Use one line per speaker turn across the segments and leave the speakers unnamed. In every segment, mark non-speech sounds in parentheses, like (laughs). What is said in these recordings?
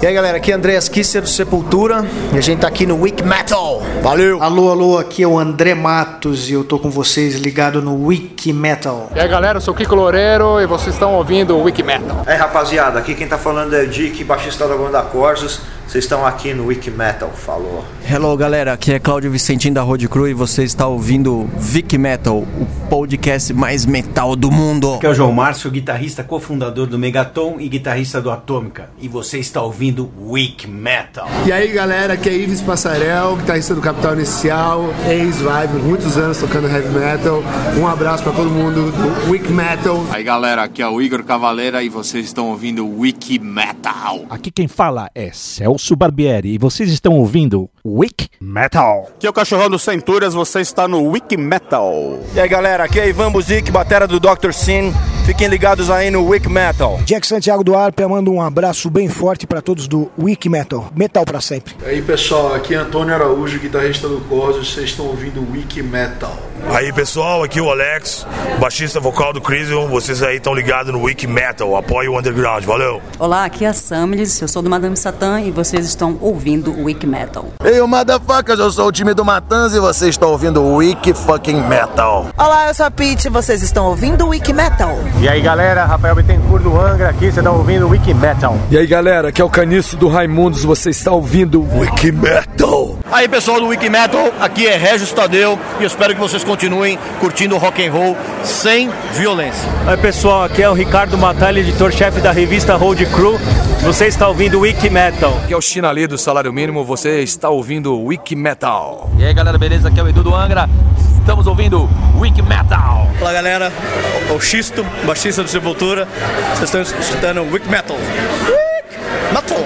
E aí galera, aqui é Andreas Kisser do Sepultura e a gente tá aqui no Week Metal. Valeu!
Alô, alô, aqui é o André Matos e eu tô com vocês ligado no Wiki Metal.
E aí galera, eu sou o Kiko Loureiro e vocês estão ouvindo o Wiki Metal.
É rapaziada, aqui quem tá falando é o Dick, baixista da banda Corsos. Vocês estão aqui no Wiki Metal, falou.
Hello galera, aqui é Cláudio Vicentinho da Road Crew e você está ouvindo Vic Metal, o podcast mais metal do mundo.
Aqui é o João Márcio, guitarrista cofundador do Megaton e guitarrista do Atômica. E você está ouvindo Weak Metal.
E aí galera, aqui é Ives Passarel, guitarrista do Capital Inicial, ex-Vibe, muitos anos tocando heavy metal. Um abraço para todo mundo do Weak Metal.
Aí galera, aqui é o Igor Cavaleira e vocês estão ouvindo Wiki Metal.
Aqui quem fala é Celso Barbieri e vocês estão ouvindo Weak Metal.
Aqui é o Cachorrão do Centúrias, você está no Wiki Metal.
E aí galera, aqui é Ivan Buzik, batera do Dr. Sin. Fiquem ligados aí no Wiki Metal.
Jack Santiago do Arpa, manda um abraço bem forte para todos do Wiki Metal. Metal para sempre.
E aí pessoal, aqui é Antônio Araújo, guitarrista do Cosmos, vocês estão ouvindo Wiki Metal.
Aí pessoal, aqui é o Alex, baixista vocal do Crisium, vocês aí estão ligados no Wiki Metal, apoie o underground, valeu!
Olá, aqui é a Samilis, eu sou do Madame Satã e vocês estão ouvindo o Wiki Metal.
Ei, motherfuckers, eu sou o time do Matanza e vocês estão ouvindo o Wiki fucking Metal.
Olá, eu sou a Pete e vocês estão ouvindo o Wiki Metal.
E aí galera, Rafael Bittencourt do Angra aqui, vocês estão ouvindo o Wiki Metal.
E aí galera, aqui é o Caniço do Raimundos, você está ouvindo o Wiki Metal.
Aí pessoal do Wiki Metal, aqui é Regis Tadeu e espero que vocês continuem curtindo rock and roll sem violência.
Oi pessoal, aqui é o Ricardo Matalha, editor-chefe da revista Road Crew. Você está ouvindo Wiki Metal.
Aqui é o China Ali do Salário Mínimo, você está ouvindo Wiki Metal.
E aí galera, beleza? Aqui é o Edu do Angra. Estamos ouvindo Wiki Metal.
Olá galera, o Xisto, baixista do Sepultura. Vocês estão escutando Wiki Metal. Wiki Metal.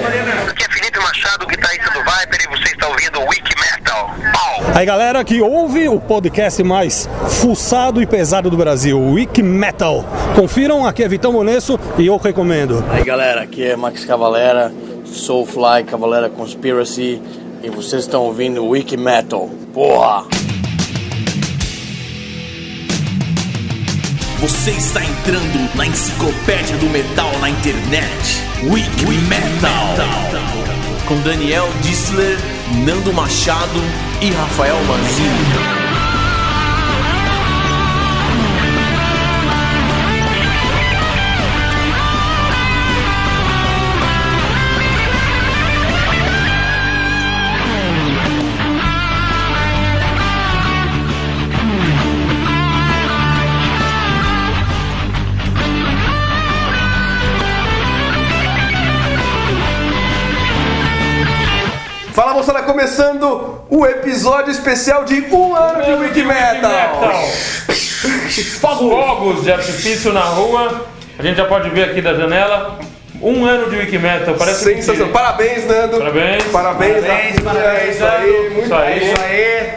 Aqui é Felipe Machado, guitarrista do Viper e você está ouvindo Wiki Metal. Pau.
Aí galera que ouve o podcast mais fuçado e pesado do Brasil, Wiki Metal. Confiram, aqui é Vitão Monesso e eu recomendo.
Aí galera, aqui é Max Cavalera, Soulfly, Cavalera Conspiracy e vocês estão ouvindo Wiki Metal. Porra!
Você está entrando na enciclopédia do metal na internet. Wiki Metal. Com Daniel Dissler, Nando Machado e Rafael Manzini.
Começando o episódio especial de um ano de Wiki Metal.
Fogos. Fogos de artifício na rua. A gente já pode ver aqui da janela. Um ano de Wiki Metal, parece
Sensacional.
que...
Parabéns, Nando.
Parabéns.
Parabéns,
Parabéns, parabéns,
Isso aí,
Nando.
muito
Isso aí.
bom.
Isso aí.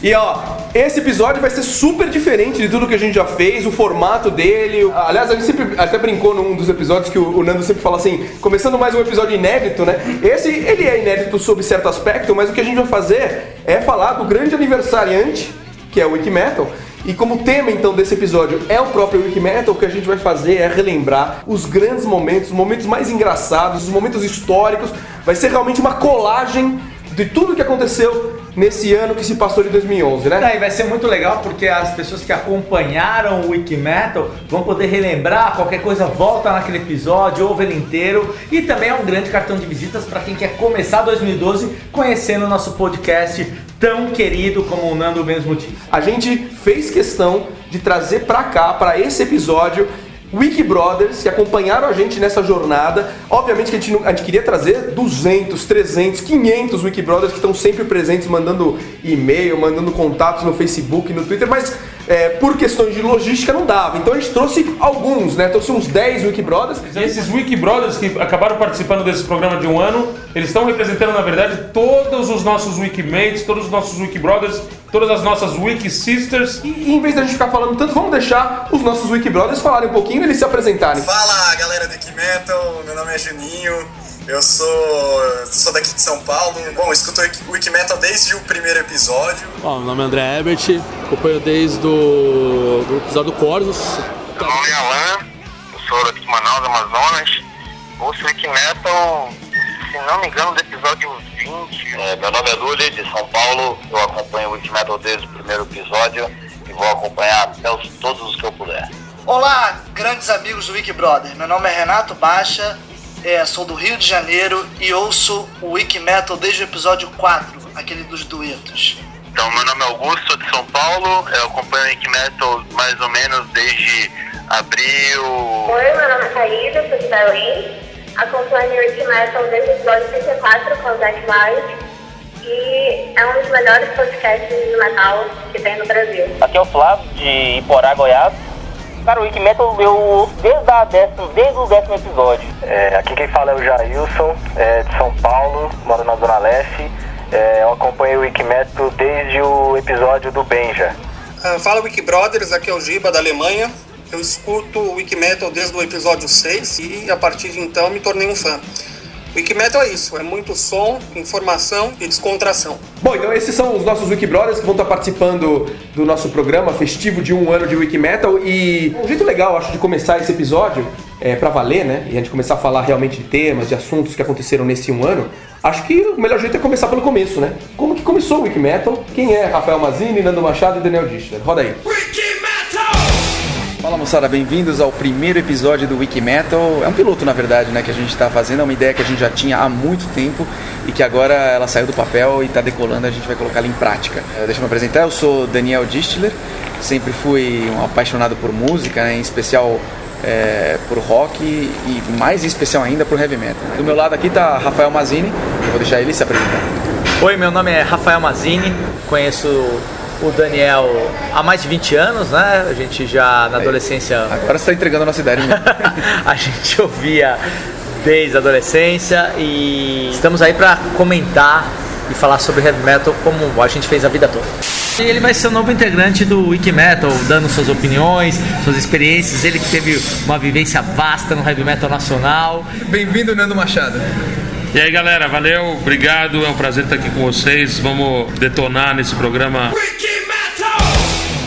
E ó, esse episódio vai ser super diferente de tudo que a gente já fez, o formato dele. Aliás, a gente sempre até brincou num dos episódios que o Nando sempre fala assim, começando mais um episódio inédito, né? Esse, ele é inédito sob certo aspecto, mas o que a gente vai fazer é falar do grande aniversariante, que é o Wiki Metal. E como tema então desse episódio é o próprio Wiki Metal, o que a gente vai fazer é relembrar os grandes momentos, os momentos mais engraçados, os momentos históricos. Vai ser realmente uma colagem de tudo que aconteceu nesse ano que se passou de 2011, né?
E vai ser muito legal porque as pessoas que acompanharam o Wiki Metal vão poder relembrar, qualquer coisa volta naquele episódio, ouve ele inteiro e também é um grande cartão de visitas para quem quer começar 2012 conhecendo o nosso podcast tão querido como o Nando mesmo disse.
A gente fez questão de trazer pra cá, pra esse episódio, Wiki Brothers que acompanharam a gente nessa jornada. Obviamente que a gente, a gente queria trazer 200, 300, 500 Wiki Brothers que estão sempre presentes, mandando e-mail, mandando contatos no Facebook, no Twitter, mas é, por questões de logística não dava. Então a gente trouxe alguns, né? Trouxe uns 10 Wiki Brothers.
Esses Wiki Brothers que acabaram participando desse programa de um ano, eles estão representando, na verdade, todos os nossos Wikimates, todos os nossos Wiki Brothers, todas as nossas Wiki Sisters.
E, e em vez da gente ficar falando tanto, vamos deixar os nossos Wiki Brothers falarem um pouquinho e eles se apresentarem.
Fala galera do Wiki Metal, meu nome é Juninho, eu sou, sou daqui de São Paulo. Bom, escuto o Wiki Metal desde o primeiro episódio.
Bom, meu nome é André Ebert, acompanho desde o do episódio do Corvus.
Meu nome é Alan, eu sou daqui de Manaus, Amazonas. Ouço Wiki Metal
não me engano, do episódio 20. É, meu nome é Lully, de São Paulo. Eu acompanho o Wiki Metal desde o primeiro episódio e vou acompanhar até os, todos os que eu puder.
Olá, grandes amigos do Wiki Brother. Meu nome é Renato Baixa, é, sou do Rio de Janeiro e ouço o Wiki Metal desde o episódio 4, aquele dos duetos.
Então, meu nome é Augusto, de São Paulo. Eu acompanho o Wiki Metal mais ou menos desde abril.
Oi, meu nome é Caída, sou de Belém. Acompanho o Wiki Metal desde o episódio 34 com o Zack White. E é um dos melhores podcasts de metal que tem no Brasil.
Aqui é o Flávio, de Iporá, Goiás. Cara, o Wiki Metal eu ouço desde, a décimo, desde o décimo episódio.
É, aqui quem fala é o Jailson, é, de São Paulo, moro na Zona Leste. É, eu acompanho o Wikimetal desde o episódio do Benja.
Uh, fala Wiki Brothers, aqui é o Giba da Alemanha. Eu escuto o Wikimetal desde o episódio 6 e a partir de então me tornei um fã. Wikimetal é isso, é muito som, informação e descontração.
Bom, então esses são os nossos Wikibrothers que vão estar participando do nosso programa festivo de um ano de Wikimetal e um jeito legal, acho, de começar esse episódio é, para valer, né? E a gente começar a falar realmente de temas, de assuntos que aconteceram nesse um ano. Acho que o melhor jeito é começar pelo começo, né? Como que começou o Wikimetal? Quem é Rafael Mazini, Nando Machado e Daniel Dichter? Roda aí.
Fala moçada, bem-vindos ao primeiro episódio do Wiki Metal. É um piloto, na verdade, né, que a gente está fazendo. É uma ideia que a gente já tinha há muito tempo e que agora ela saiu do papel e está decolando. A gente vai colocar ela em prática. Eh, Deixa eu me apresentar. Eu sou Daniel Distler. Sempre fui um apaixonado por música, né, em especial é, por rock e mais em especial ainda por heavy metal. Do meu lado aqui tá Rafael Mazini. Eu vou deixar ele se apresentar.
Oi, meu nome é Rafael Mazini, conheço o Daniel há mais de 20 anos, né? A gente já na adolescência.
Agora você está entregando a nossa idade mesmo. (laughs)
a gente ouvia desde a adolescência e estamos aí para comentar e falar sobre heavy metal como a gente fez a vida toda. E ele vai ser o novo integrante do Wiki Metal, dando suas opiniões, suas experiências. Ele que teve uma vivência vasta no heavy metal nacional.
Bem-vindo, Nando Machado.
E aí galera, valeu, obrigado, é um prazer estar aqui com vocês. Vamos detonar nesse programa.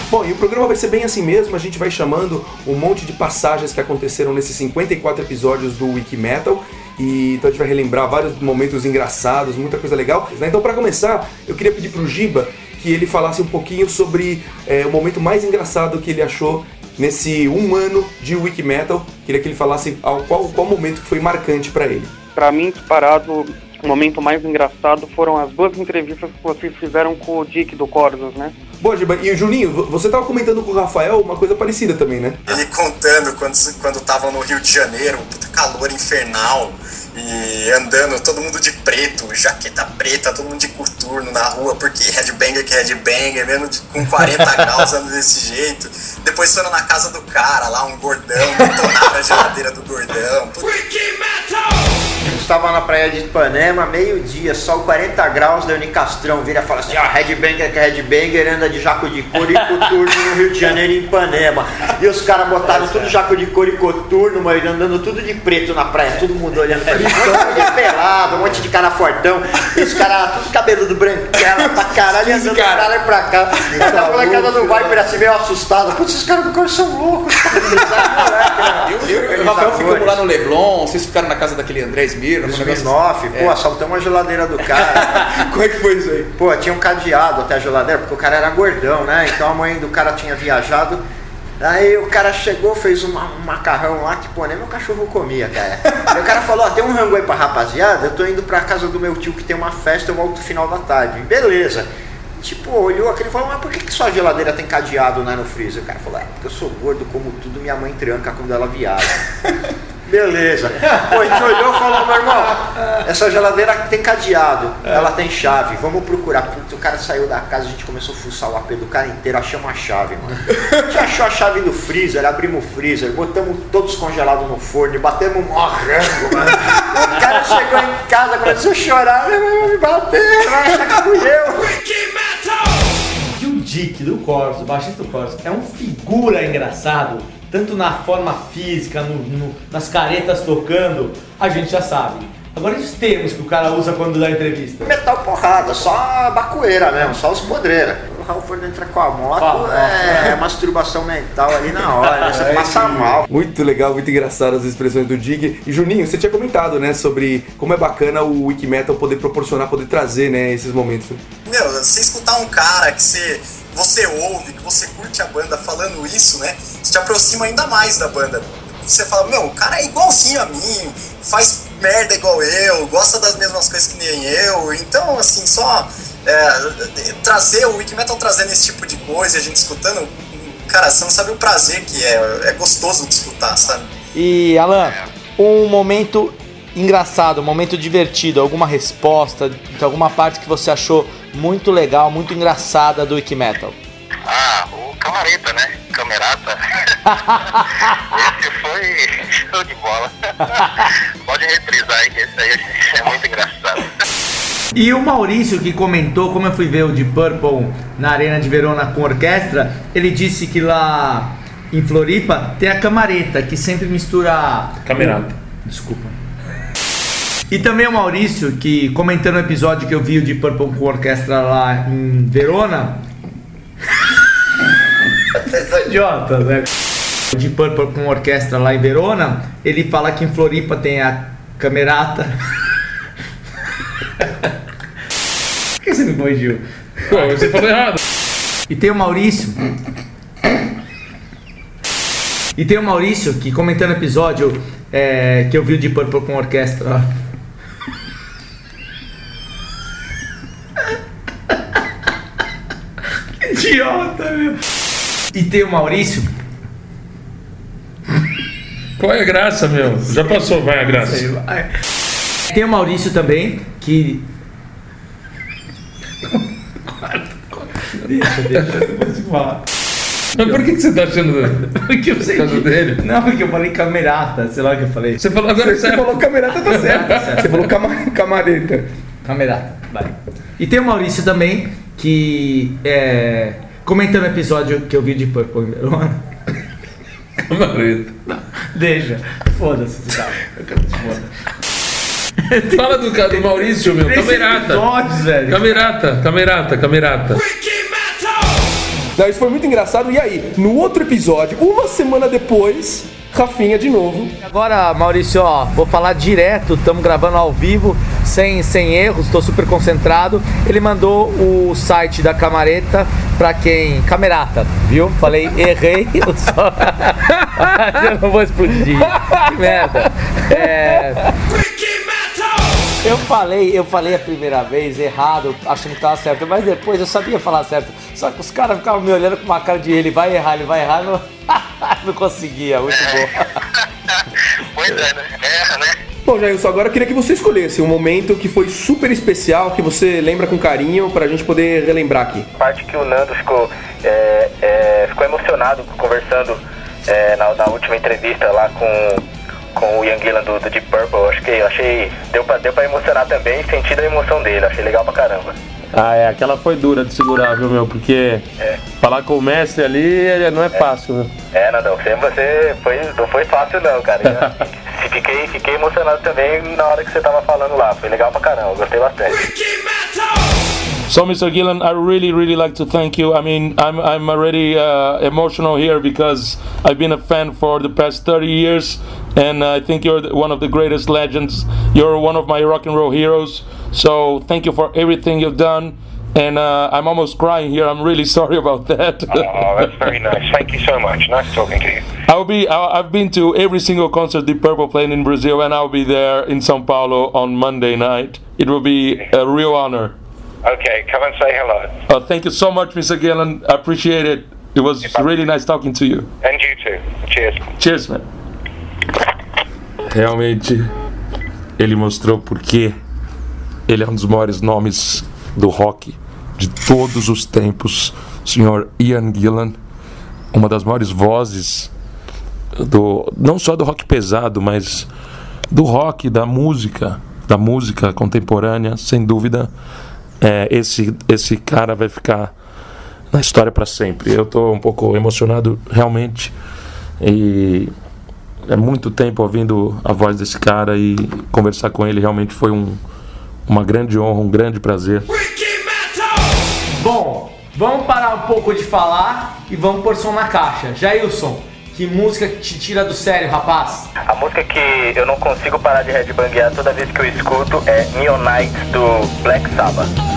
Bom, e o programa vai ser bem assim mesmo, a gente vai chamando um monte de passagens que aconteceram nesses 54 episódios do Wiki Metal. E então a gente vai relembrar vários momentos engraçados, muita coisa legal. Né? Então, para começar, eu queria pedir pro Giba que ele falasse um pouquinho sobre é, o momento mais engraçado que ele achou nesse um ano de Wiki Metal. Queria que ele falasse ao, qual, qual momento que foi marcante para ele.
Para mim, disparado, o momento mais engraçado foram as duas entrevistas que vocês fizeram com o Dick do Corsos, né?
Boa, Giba. E o Juninho, você tava comentando com o Rafael uma coisa parecida também, né?
Ele contando quando quando estavam no Rio de Janeiro, um puta calor infernal, e andando todo mundo de preto, jaqueta preta, todo mundo de coturno na rua, porque headbanger que é headbanger, mesmo de, com 40 (laughs) graus andando desse jeito. Depois foram na casa do cara, lá um gordão, detonaram a geladeira do gordão.
Estava na praia de Ipanema, meio-dia, sol 40 graus, Leoni Castrão vira e fala assim, ó, headbanger que é headbanger, anda de jaco de couro e coturno no Rio de Janeiro, em Ipanema. E os caras botaram tudo jaco de couro e coturno, mano, andando tudo de preto na praia, todo mundo olhando pra pelado, um monte de cara fortão, e os caras tudo cabeludo branquela pra caralho, andando pra lá e pra cá. A molecada do Viper assim, meio assustada, putz, esses caras do corpo são loucos. (laughs)
O Rafael ficou lá no Leblon, vocês ficaram na casa daquele André Esmir,
Os Minoff, pô, assaltamos a geladeira do cara. (laughs)
Como é que foi isso aí?
Pô, tinha um cadeado até a geladeira, porque o cara era gordão, né? Então a mãe do cara tinha viajado. Aí o cara chegou, fez um macarrão lá que, pô, nem meu cachorro comia, cara. Aí (laughs) o cara falou, ó, tem um rango aí pra rapaziada, eu tô indo pra casa do meu tio que tem uma festa, eu volto no final da tarde. Beleza. Tipo, olhou aquele e falou, mas por que, que sua geladeira tem cadeado né, no freezer? O cara falou, é, porque eu sou gordo, como tudo, minha mãe tranca quando ela viaja. (laughs) Beleza. Pô, a gente olhou e falou, meu irmão, essa geladeira tem cadeado, ela tem chave, vamos procurar. Putz, o cara saiu da casa, a gente começou a fuçar o AP do cara inteiro, achamos a chave, mano. A gente achou a chave do freezer, abrimos o freezer, botamos todos congelados no forno e batemos um rango, mano. O cara chegou em casa, começou a chorar, "Meu, vai me bater, vai achar que fui eu.
E o Dick do Corsos, o baixista do Corsos, é um figura engraçado, tanto na forma física, no- no- nas caretas tocando, a gente já sabe. Agora e os termos que o cara usa quando dá entrevista?
Metal porrada, só bacueira mesmo, só os podreiras. quando o Halford entra com a moto,
Ah,
é,
é.
é masturbação mental ali na hora, né? Você (laughs) passa mal.
Muito legal, muito engraçado as expressões do Dig. E Juninho, você tinha comentado, né, sobre como é bacana o Wikimetal poder proporcionar, poder trazer, né, esses momentos.
Meu, você escutar um cara que você, você ouve, que você curte a banda falando isso, né? Isso te aproxima ainda mais da banda. Você fala, meu, o cara é igualzinho a mim, faz merda igual eu, gosta das mesmas coisas que nem eu. Então, assim, só é, trazer o Wikimetal trazendo esse tipo de coisa, a gente escutando, cara, você não sabe o prazer que é, é gostoso de escutar, sabe?
E Alan, um momento engraçado, um momento divertido, alguma resposta, de alguma parte que você achou muito legal, muito engraçada do Wikimetal.
Ah, o Camareta, né? Camerata. (laughs) esse foi show de bola. (laughs) Pode reprisar aí, que esse aí é muito engraçado.
E o Maurício que comentou, como eu fui ver o de Purple na Arena de Verona com orquestra, ele disse que lá em Floripa tem a camareta, que sempre mistura.
Camerata.
Desculpa. E também o Maurício, que comentando o episódio que eu vi de Purple com orquestra lá em Verona. (laughs) Vocês são idiotas, né? De Purple com orquestra lá em Verona, ele fala que em Floripa tem a camerata. (laughs) Por que você me corrigiu?
Pô, você falou errado.
E tem o Maurício. E tem o Maurício que comentando o episódio é, que eu vi de Purple com orquestra. Idiota, meu. E tem o Maurício.
Qual é a graça, meu? Já passou, vai a graça.
Sei lá. Tem o Maurício também, que. deixa, deixa, eu falar.
Mas por que, que você tá achando (laughs)
Porque eu sei
por causa dele?
Não, porque eu falei camerata, sei lá o que eu falei.
Você falou agora
Você falou camerata, tá certo. (laughs) Você falou cama- camareta.
Camerata, vai. E tem o Maurício também, que é. Comentando o episódio que eu vi de Purple Verona.
Camareta.
Deixa. Foda-se, tá. Eu quero foda.
Fala do, do Maurício, meu. Camerata. Camerata, camerata, camerata.
Não, isso foi muito engraçado. E aí, no outro episódio, uma semana depois, Rafinha de novo.
Agora, Maurício, ó, vou falar direto, estamos gravando ao vivo, sem, sem erros, estou super concentrado. Ele mandou o site da Camareta pra quem? Camerata, viu? Falei, errei. (laughs) eu só- (laughs) eu não vou explodir. Que merda. É... Eu falei, eu falei a primeira vez errado, achando que tava certo, mas depois eu sabia falar certo. Só que os caras ficavam me olhando com uma cara de ele vai errar, ele vai errar, não, (laughs) não conseguia, muito bom. (laughs)
Pois é, né? Erra, né?
Bom, Jailson, agora eu queria que você escolhesse um momento que foi super especial, que você lembra com carinho, pra gente poder relembrar aqui.
parte que o Nando ficou, é, é, ficou emocionado conversando é, na, na última entrevista lá com, com o Ian Gillan do, do Deep Purple. Acho que achei. Deu pra, deu pra emocionar também, senti a emoção dele, achei legal pra caramba.
Ah, é, aquela foi dura de segurar, viu, meu? Porque falar com o mestre ali é- não é fácil, né?
É, Nandão, você, você foi, não foi fácil não, cara. Já- (laughs) fiquei, fiquei emocionado também na hora que você tava falando lá. Foi legal pra caramba, gostei bastante.
So, Mr. Gillen, I really, really like to thank you. I mean, I'm, I'm already uh, emotional here because I've been a fan for the past 30 years, and I think you're one of the greatest legends. You're one of my rock and roll heroes. So, thank you for everything you've done. And uh, I'm almost crying here. I'm really (laughs) sorry about that.
Oh, that's very nice. Thank you so much. Nice talking to you.
I'll be. I- I've been to every single concert Deep Purple playing in Brazil, and I'll be there in São Paulo on Monday night. It will be a real honor.
Okay, come and say hello.
Uh, thank you so much, Mr. Gillen. I appreciate it. It was really nice talking to you.
And you too. Cheers.
Cheers, man. Realmente, ele mostrou porque ele é um dos maiores nomes do rock de todos os tempos. O senhor Ian Gillan, uma das maiores vozes do não só do rock pesado, mas do rock, da música, da música contemporânea, sem dúvida. É, esse esse cara vai ficar na história para sempre. Eu estou um pouco emocionado realmente e é muito tempo ouvindo a voz desse cara e conversar com ele realmente foi um, uma grande honra, um grande prazer.
Bom, Vamos parar um pouco de falar e vamos pôr som na caixa. Jailson, que música que te tira do sério, rapaz?
A música que eu não consigo parar de headbanguear toda vez que eu escuto é Neon Night do Black Sabbath.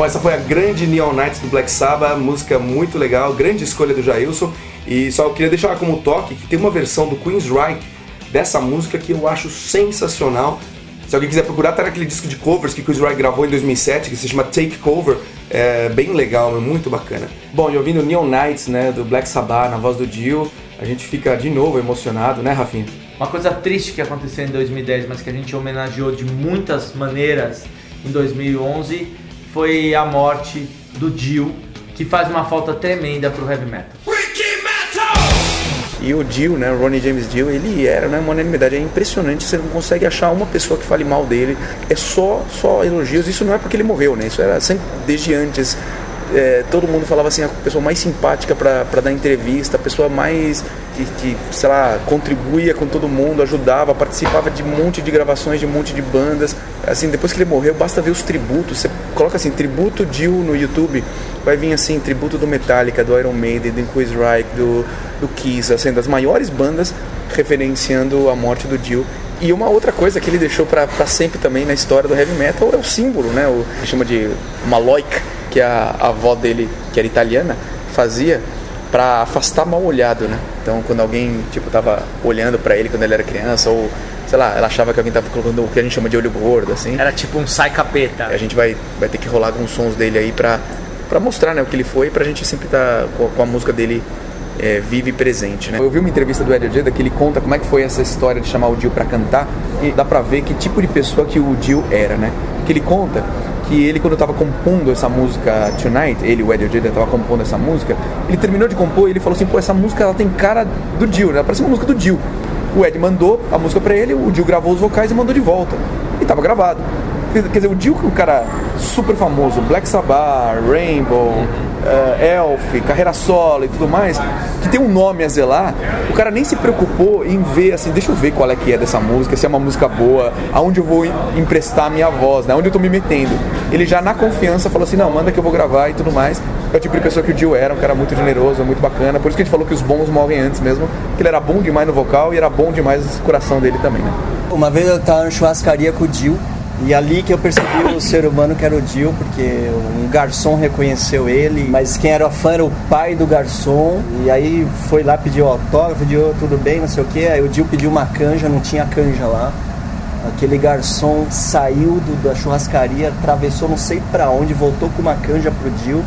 Bom, essa foi a grande Neon Nights do Black Sabbath, música muito legal, grande escolha do Jailson. E só queria deixar como toque que tem uma versão do Queensryche dessa música que eu acho sensacional. Se alguém quiser procurar, tá naquele disco de covers que Queensryche gravou em 2007, que se chama Take Cover. É bem legal, é muito bacana. Bom, e ouvindo Neon Nights, né, do Black Sabbath na voz do Dio, a gente fica de novo emocionado, né, Rafinha?
Uma coisa triste que aconteceu em 2010, mas que a gente homenageou de muitas maneiras em 2011 foi a morte do Dio, que faz uma falta tremenda pro heavy metal.
E o Dio, né, o Ronnie James Dio, ele era né, uma unanimidade. É impressionante, você não consegue achar uma pessoa que fale mal dele. É só, só elogios. Isso não é porque ele morreu, né? Isso era sempre desde antes. É, todo mundo falava assim, a pessoa mais simpática para dar entrevista, a pessoa mais que, que, sei lá, contribuía com todo mundo, ajudava, participava de um monte de gravações de um monte de bandas. Assim, depois que ele morreu, basta ver os tributos. Você coloca assim, tributo Dio no YouTube, vai vir assim, tributo do Metallica, do Iron Maiden, do Queensryche, do, do Kiss, assim, das maiores bandas referenciando a morte do Dio. E uma outra coisa que ele deixou para sempre também na história do heavy metal é o símbolo, né? O que chama de Maloik, que a, a avó dele, que era italiana, fazia para afastar mal olhado, né? Então, quando alguém, tipo, tava olhando para ele quando ele era criança ou sei lá, ela achava que alguém tava colocando o que a gente chama de olho gordo, assim.
Era tipo um sai capeta.
A gente vai, vai ter que rolar alguns sons dele aí pra, pra mostrar né, o que ele foi, pra gente sempre estar tá com, com, a música dele é, vive e presente, né? Eu vi uma entrevista do Ed Ojeda que ele conta como é que foi essa história de chamar o Dio pra cantar e dá pra ver que tipo de pessoa que o Dio era, né? Que ele conta que ele quando estava compondo essa música Tonight, ele, o Ed Ojeda, estava compondo essa música, ele terminou de compor e ele falou assim, pô, essa música ela tem cara do Dio, né? Parece uma música do Dio. O Ed mandou a música para ele, o Dio gravou os vocais e mandou de volta. E tava gravado. Quer dizer, o Dio, que é um cara super famoso, Black Sabbath, Rainbow, uh, Elf, carreira solo e tudo mais, que tem um nome a zelar, o cara nem se preocupou em ver assim, deixa eu ver qual é que é dessa música, se é uma música boa, aonde eu vou emprestar minha voz, né, onde eu tô me metendo. Ele já na confiança falou assim, não, manda que eu vou gravar e tudo mais. É o tipo de pessoa que o Dio era, um cara muito generoso, muito bacana. Por isso que a gente falou que os bons movem antes mesmo, que ele era bom demais no vocal e era bom demais no coração dele também, né?
Uma vez eu tava na churrascaria com o Dio e ali que eu percebi o ser humano que era o Dio, porque um garçom reconheceu ele, mas quem era fã era o pai do garçom. E aí foi lá pedir o autógrafo, Dio, tudo bem, não sei o que. Aí o Dio pediu uma canja, não tinha canja lá. Aquele garçom saiu do, da churrascaria, atravessou não sei para onde, voltou com uma canja pro Dio.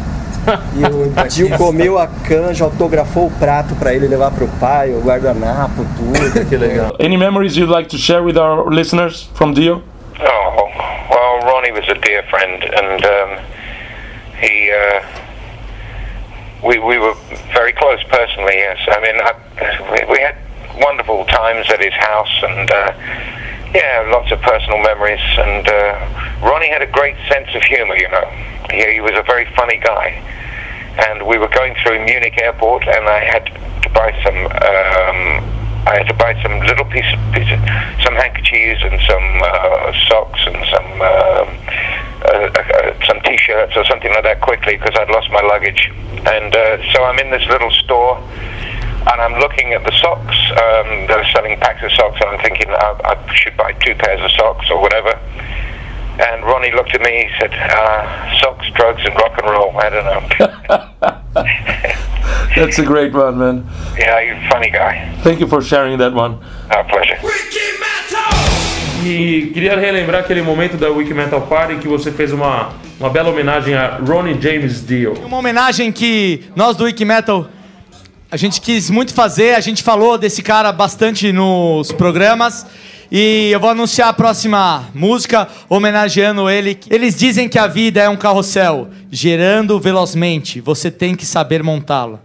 E o (laughs) Dio comeu a canja, autografou o prato para ele levar pro pai, o guardanapo, tudo. (laughs)
que legal.
Any memories you'd like to share with our listeners from Dio?
Oh, Ronnie was a dear friend, and um, he, uh, we, we were very close personally, yes. I mean, I, we, we had wonderful times at his house, and uh, yeah, lots of personal memories. And uh, Ronnie had a great sense of humor, you know. He, he was a very funny guy. And we were going through Munich airport, and I had to buy some. Um, I had to buy some little piece of, piece of some handkerchiefs and some uh, socks and some um, uh, uh, some t-shirts or something like that quickly because I'd lost my luggage. And uh, so I'm in this little store and I'm looking at the socks. Um, they're selling packs of socks, and I'm thinking I, I should buy two pairs of socks or whatever. And Ronnie looked at me. He said, uh, "Socks, drugs, and rock and roll." I don't know. (laughs)
That's a great one, man.
yeah, you're a funny guy.
Thank you for sharing that one.
Our pleasure.
E queria relembrar aquele momento da Wiki Metal Party que você fez uma, uma bela homenagem a Ronnie James Dio.
Uma homenagem que nós do Wiki Metal a gente quis muito fazer, a gente falou desse cara bastante nos programas. E eu vou anunciar a próxima música homenageando ele. Eles dizem que a vida é um carrossel, gerando velozmente. Você tem que saber montá-la.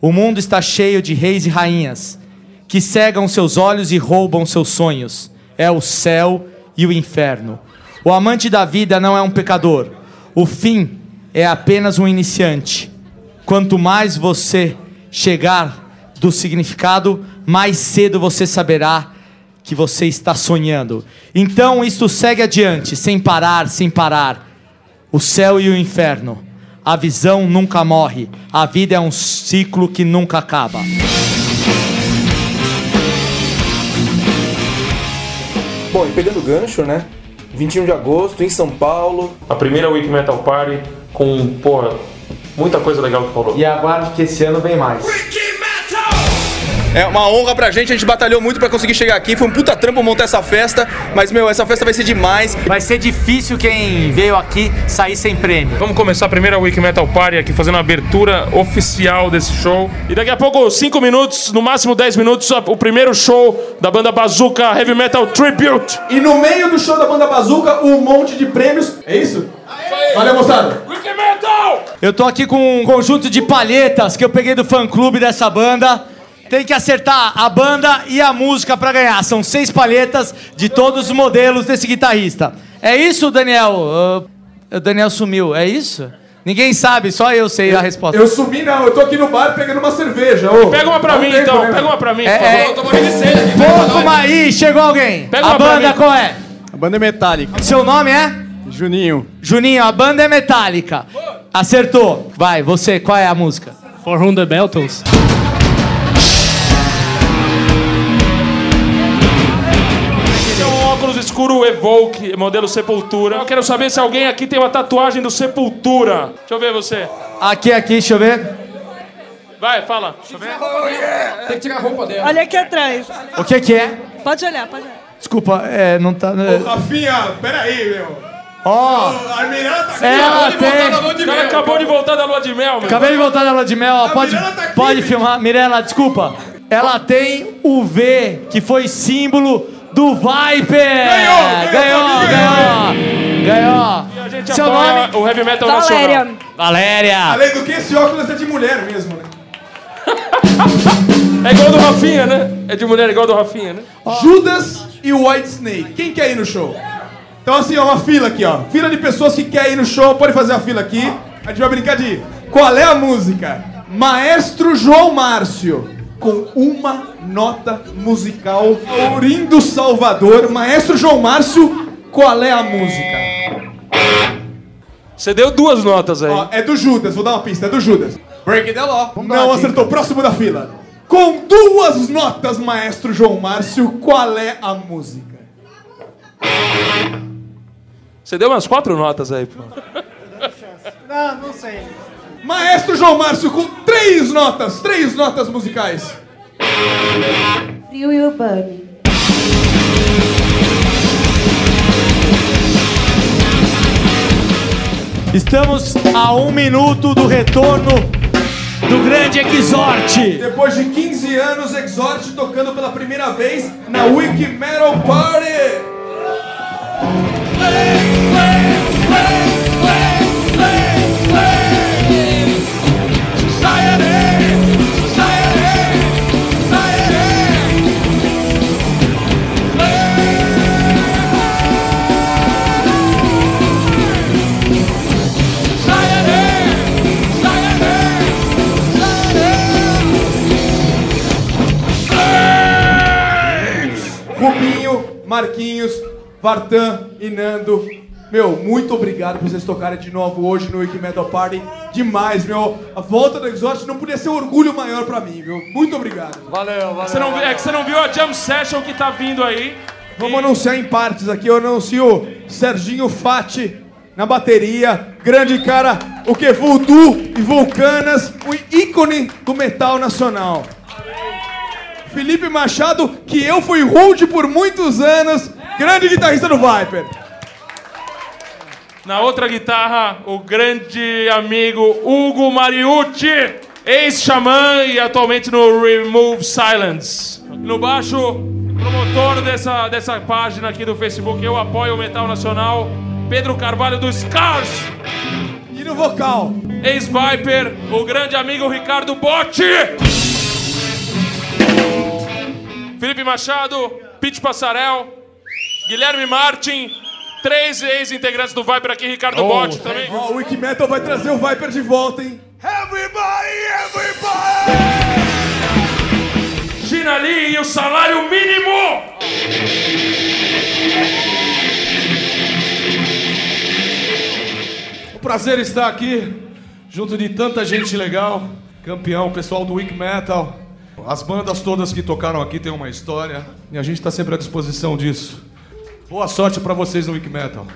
O mundo está cheio de reis e rainhas que cegam seus olhos e roubam seus sonhos. É o céu e o inferno. O amante da vida não é um pecador. O fim é apenas um iniciante. Quanto mais você chegar do significado, mais cedo você saberá que você está sonhando. Então isto segue adiante, sem parar, sem parar. O céu e o inferno. A visão nunca morre. A vida é um ciclo que nunca acaba.
Bom, e pegando o gancho, né? 21 de agosto, em São Paulo.
A primeira Wiki Metal Party com, porra, muita coisa legal que falou.
E aguarde que esse ano vem mais.
É uma honra pra gente, a gente batalhou muito pra conseguir chegar aqui. Foi um puta trampo montar essa festa, mas meu, essa festa vai ser demais.
Vai ser difícil quem veio aqui sair sem prêmio.
Vamos começar a primeira Wiki Metal Party aqui, fazendo a abertura oficial desse show. E daqui a pouco, 5 minutos, no máximo 10 minutos, o primeiro show da banda Bazooka Heavy Metal Tribute.
E no meio do show da banda Bazooka, um monte de prêmios. É isso? Valeu, moçada!
Wiki Metal!
Eu tô aqui com um conjunto de palhetas que eu peguei do fã clube dessa banda. Tem que acertar a banda e a música pra ganhar. São seis palhetas de todos os modelos desse guitarrista. É isso, Daniel? Uh, o Daniel sumiu. É isso? Ninguém sabe, só eu sei a resposta.
Eu sumi não, eu tô aqui no bar pegando uma cerveja. ô.
Pega uma pra
Dá
mim
tempo,
então,
né,
pega uma pra mim,
É,
por favor.
é,
Eu tô morrendo de sede aqui.
pouco mais. Ih, chegou alguém.
Pega
a
uma pra
banda qual é?
A banda é metálica.
Seu nome é?
Juninho.
Juninho, a banda é metálica. Acertou. Vai, você, qual é a música?
For Whom the Bell
escuro Evoke, modelo Sepultura. Eu quero saber se alguém aqui tem uma tatuagem do Sepultura. Deixa eu ver você.
Aqui, aqui, deixa eu ver.
Vai, fala. Deixa eu ver.
Tem que tirar a roupa dela.
Olha aqui atrás.
O que que é?
Pode olhar, pode olhar.
Desculpa, é, não tá... é-
Rafinha, peraí, meu.
Ó,
A Mirella tá aqui.
Ela
acabou de voltar
tem-
da lua de
O cara
mel.
acabou de voltar da lua de mel, meu.
Acabei de voltar da lua de mel, ó,
A
pode,
Mirella tá aqui,
pode
bicho.
filmar. Mirella, desculpa. Ela tem o V, que foi símbolo do Viper.
Ganhou,
ganhou, ganhou. Ganhou.
A gente
Seu
apoia
nome?
o Heavy Metal
Valéria.
Nacional.
Valéria.
Além do que, esse óculos é de mulher mesmo, né? (laughs)
É igual do Rafinha, né? É de mulher igual do Rafinha, né?
Judas e White Snake. Quem quer ir no show? Então, assim, ó, uma fila aqui, ó. Fila de pessoas que querem ir no show. Pode fazer a fila aqui. A gente vai brincar de. Qual é a música? Maestro João Márcio. Com uma nota musical. Aurindo Salvador. Maestro João Márcio. Qual é a música?
Você deu duas notas aí.
Ó, é do Judas, vou dar uma pista, é do Judas.
Break the law.
Não acertou, próximo da fila. Com duas notas, maestro João Márcio, qual é a música?
Você deu umas quatro notas aí, pô.
Não, não sei.
Maestro João Márcio com três notas, três notas musicais.
Frio e urbano.
Estamos a um minuto do retorno do grande Exorte.
Depois de 15 anos, Exort tocando pela primeira vez na Wiki Metal Party. Marquinhos, Vartan e Nando. Meu, muito obrigado por vocês tocarem de novo hoje no Wiki Metal Party. Demais, meu. A volta do Exhaust não podia ser um orgulho maior pra mim, viu? Muito obrigado.
Valeu, valeu. Você não, viu- é que você não viu a Jam Session que tá vindo aí.
Vamos anunciar em partes aqui. Eu anuncio Serginho Fati na bateria. Grande cara, o que? Voodoo e Vulcanas, o ícone do metal nacional. Felipe Machado, que eu fui hold por muitos anos. Grande guitarrista do Viper.
Na outra guitarra, o grande amigo Hugo Mariucci, ex-xamã e atualmente no Remove Silence. No baixo, promotor dessa, dessa página aqui do Facebook, eu apoio o Metal Nacional, Pedro Carvalho dos Scars.
E no vocal,
ex-Viper, o grande amigo Ricardo Botti. Felipe Machado, Pete Passarel, Guilherme Martin, três ex-integrantes do Viper aqui, Ricardo Botti também.
Ó, o Wiki Metal vai trazer o Viper de volta, hein? Everybody, everybody!
Gina Lee e o salário mínimo!
Um prazer estar aqui, junto de tanta gente legal, campeão, pessoal do Wick Metal. As bandas todas que tocaram aqui têm uma história e a gente está sempre à disposição disso. Boa sorte para vocês no Wick Metal.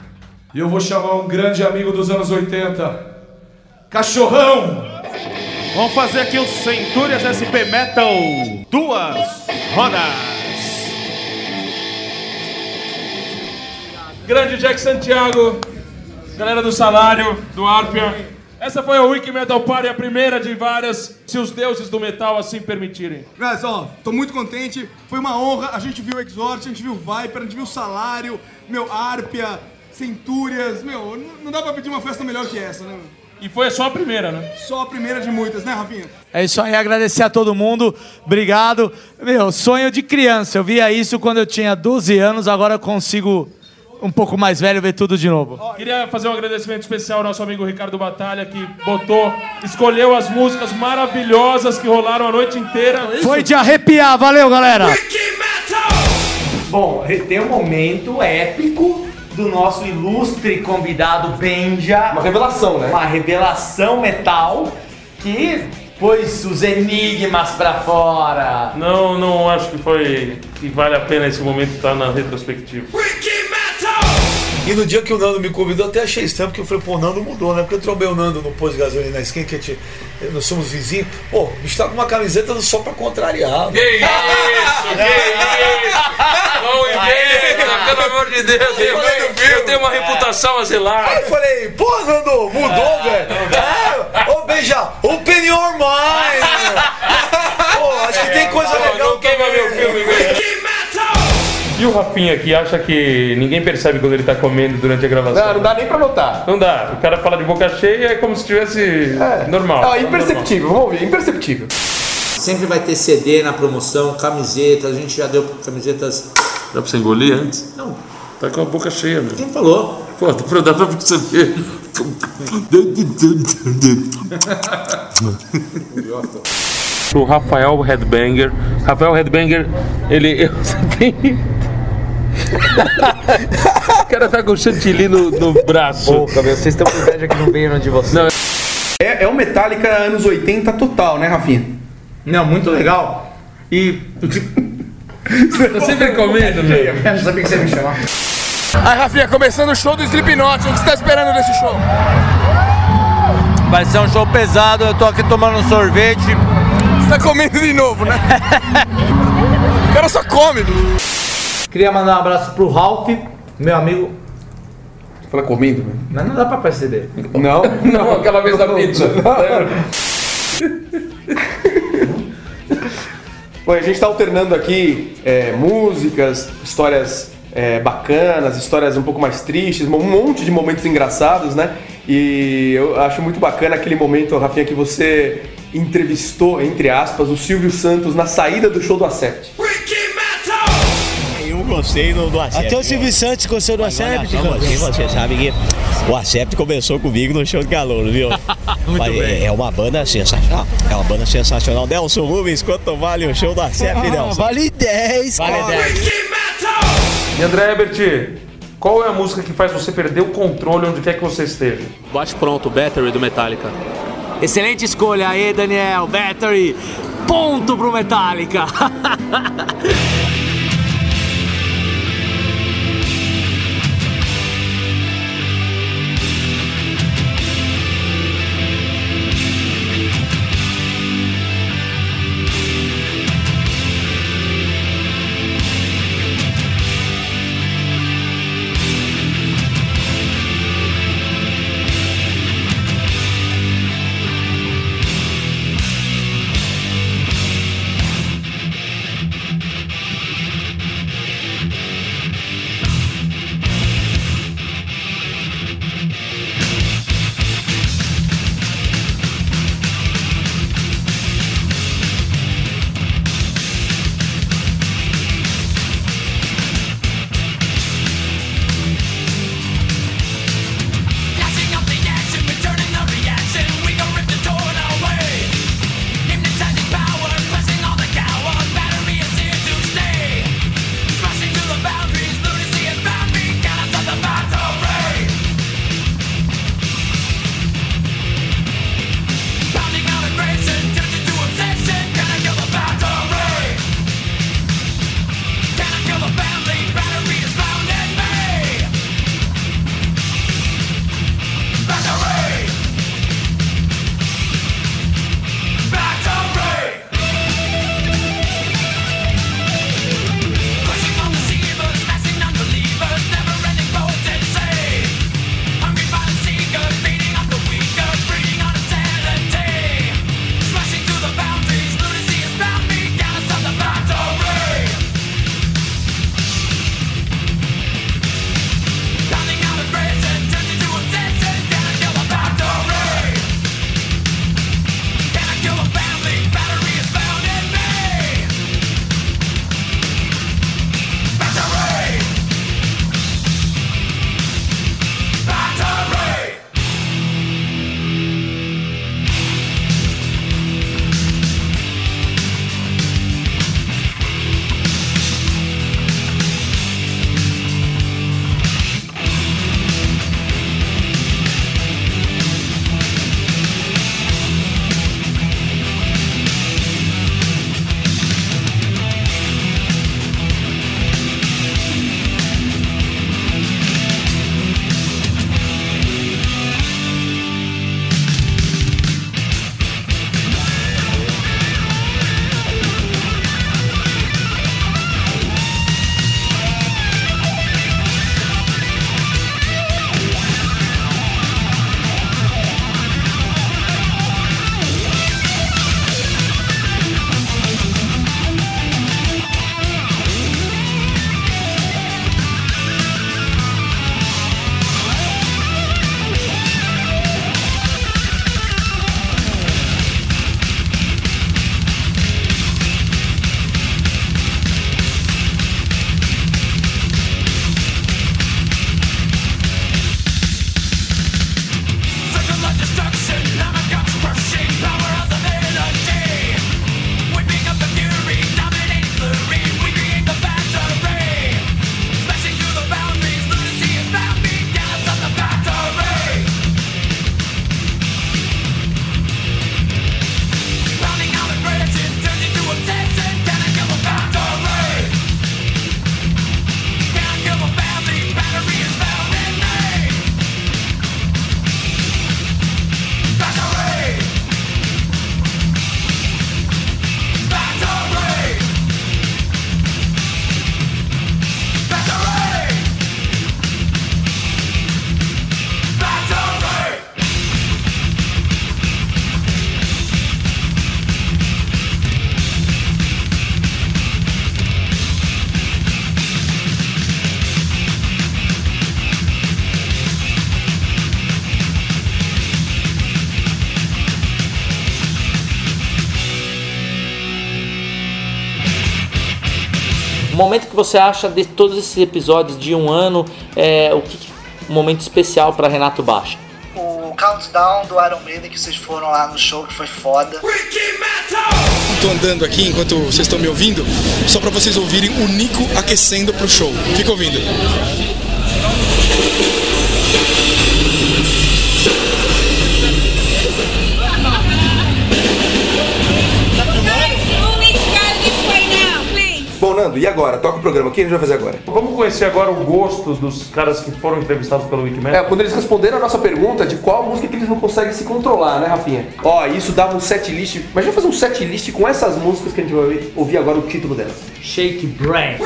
E eu vou chamar um grande amigo dos anos 80, Cachorrão!
Vamos fazer aqui o Centúrias SP Metal. Duas rodas.
Grande Jack Santiago, galera do salário, do Arpia. Essa foi a Wiki Metal Party, a primeira de várias, se os deuses do metal assim permitirem.
Mas, ó, tô muito contente. Foi uma honra. A gente viu o Exort, a gente viu o Viper, a gente viu o Salário, meu, Arpia, Centúrias. Meu, não- não dá pra pedir uma festa melhor que essa, né?
E foi só a primeira, né?
Só a primeira de muitas, né, Rafinha?
É isso aí, agradecer a todo mundo. Obrigado. Meu, sonho de criança. Eu via isso quando eu tinha 12 anos, agora eu consigo, um pouco mais velho, ver tudo de novo.
Queria fazer um agradecimento especial ao nosso amigo Ricardo Batalha, que botou, escolheu as músicas maravilhosas que rolaram a noite inteira.
Foi de arrepiar. Valeu, galera.
Bom, tem um momento épico do nosso ilustre convidado Benja.
Uma revelação, né?
Uma revelação metal que pôs os enigmas pra fora.
Não, não acho que foi que vale a pena esse momento estar na retrospectiva.
E no dia que o Nando me convidou, eu até achei estranho, porque eu falei, pô, o Nando mudou, né? Porque eu trombei o Nando no posto de gasolina na esquina, que a gente, nós somos vizinhos. Pô, o bicho tá com uma camiseta só pra contrariar.
Que isso, que isso! Não inventa, pelo amor de Deus. Eu, eu tenho uma reputação a zelar.
Aí eu falei, pô, Nando, mudou, velho. É, ô, beija, open your mind. (laughs) Pô, acho que tem coisa legal.
Não queima meu filme, velho. E o Rafinha aqui acha que ninguém percebe quando ele tá comendo durante a gravação?
Não, não dá nem pra notar.
Não dá. O cara fala de boca cheia é como se estivesse normal.
Não, imperceptível, vamos ouvir, imperceptível.
Sempre vai ter CD na promoção, camisetas, a gente já deu camisetas.
Dá pra você engolir antes?
Não.
Tá com a boca cheia, meu.
Quem falou?
Pô, dá pra, dá pra perceber. Pro Rafael Headbanger. Rafael Headbanger, ele. eu- (laughs) tem. O cara tá com chantilly no, no braço.
Pô, cabelo, vocês estão com inveja que não veio de vocês.
Não,
É, é o Metallica anos 80 total, né, Rafinha?
Não, muito legal. E. (laughs)
Eu sempre comento, meu.
Eu não sabia que você ia me chamar.
Aí, Rafinha, começando o show do Slipknot, o que você tá esperando desse show?
Vai ser um show pesado, eu tô aqui tomando um sorvete.
Você tá comendo de novo, né? (laughs) o cara só come.
Queria mandar um abraço pro Ralph, meu amigo.
Você fala comendo, velho?
Mas não dá pra perceber.
Não? (laughs)
Não, aquela vez da pizza. (laughs)
Bom, a gente está alternando aqui é, músicas, histórias é, bacanas, histórias um pouco mais tristes, um monte de momentos engraçados, né? E eu acho muito bacana aquele momento, Rafinha, que você entrevistou, entre aspas, o Silvio Santos na saída do show do Acept.
Eu gostei do, do.
Até o Silvio Santos gostou do cara.
você, você sabe que o Acept começou comigo no show de calor, viu? (laughs) Mas é- É uma banda sensacional. É uma banda sensacional. Nelson Rubens, quanto vale o show do Acept,
Ah,
Nelson?
vale 10,
Vale
cara.
10.
E André Ebert, qual é a música que faz você perder o controle onde quer que você esteja?
Bate pronto, Battery do Metallica.
Excelente escolha aí, Daniel. Battery. Ponto pro Metallica. (laughs)
momento que você acha de todos esses episódios de um ano, é, o que, que um momento especial para Renato Baixa?
O countdown do Iron Maiden que vocês foram lá no show, que foi foda.
Tô andando aqui enquanto vocês estão me ouvindo, só pra vocês ouvirem o Nico aquecendo pro show. Fica ouvindo.
E agora? Toca o programa. O que a gente vai fazer agora?
Vamos conhecer agora o gosto dos caras que foram entrevistados pelo Wikimedia?
É, quando eles responderam a nossa pergunta de qual música que eles não conseguem se controlar, né, Rafinha? Ó, isso dava um set list. Imagina fazer um set list com essas músicas que a gente vai ouvir agora o título delas.
Shake Brain.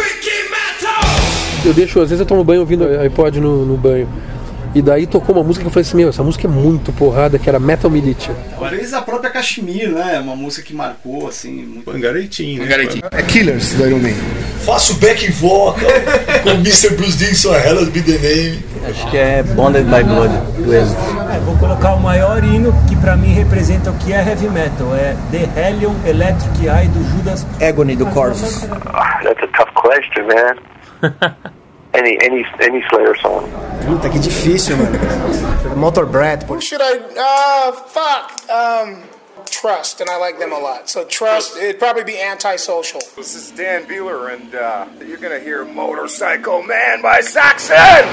Eu deixo, às vezes eu tomo banho ouvindo iPod no, no banho. E daí tocou uma música que eu falei assim, meu, essa música é muito porrada, que era Metal Militia.
Talvez a própria Kashmir, né? Uma música que marcou, assim, muito.
Angaritim, né?
Angaritim.
É Killers do Iron Man. Faço back vocal (laughs) com Mr. Bruce Dickinson, Hellas Be The Name.
Acho que é Bonded by Blood, do.
É, vou colocar o maior hino que pra mim representa o que é heavy metal. É The Hellion Electric Eye do Judas.
Agony do Corvus.
That's a tough question, man. (laughs) any any any Slayer song.
Puta, que difícil, mano. (laughs) Motor Breath.
Who should I? Uh, fuck. Um, Trust, and I like them a lot. So Trust, it'd probably be antisocial.
This is Dan Beeler, and uh, you're gonna hear Motorcycle Man by Saxon!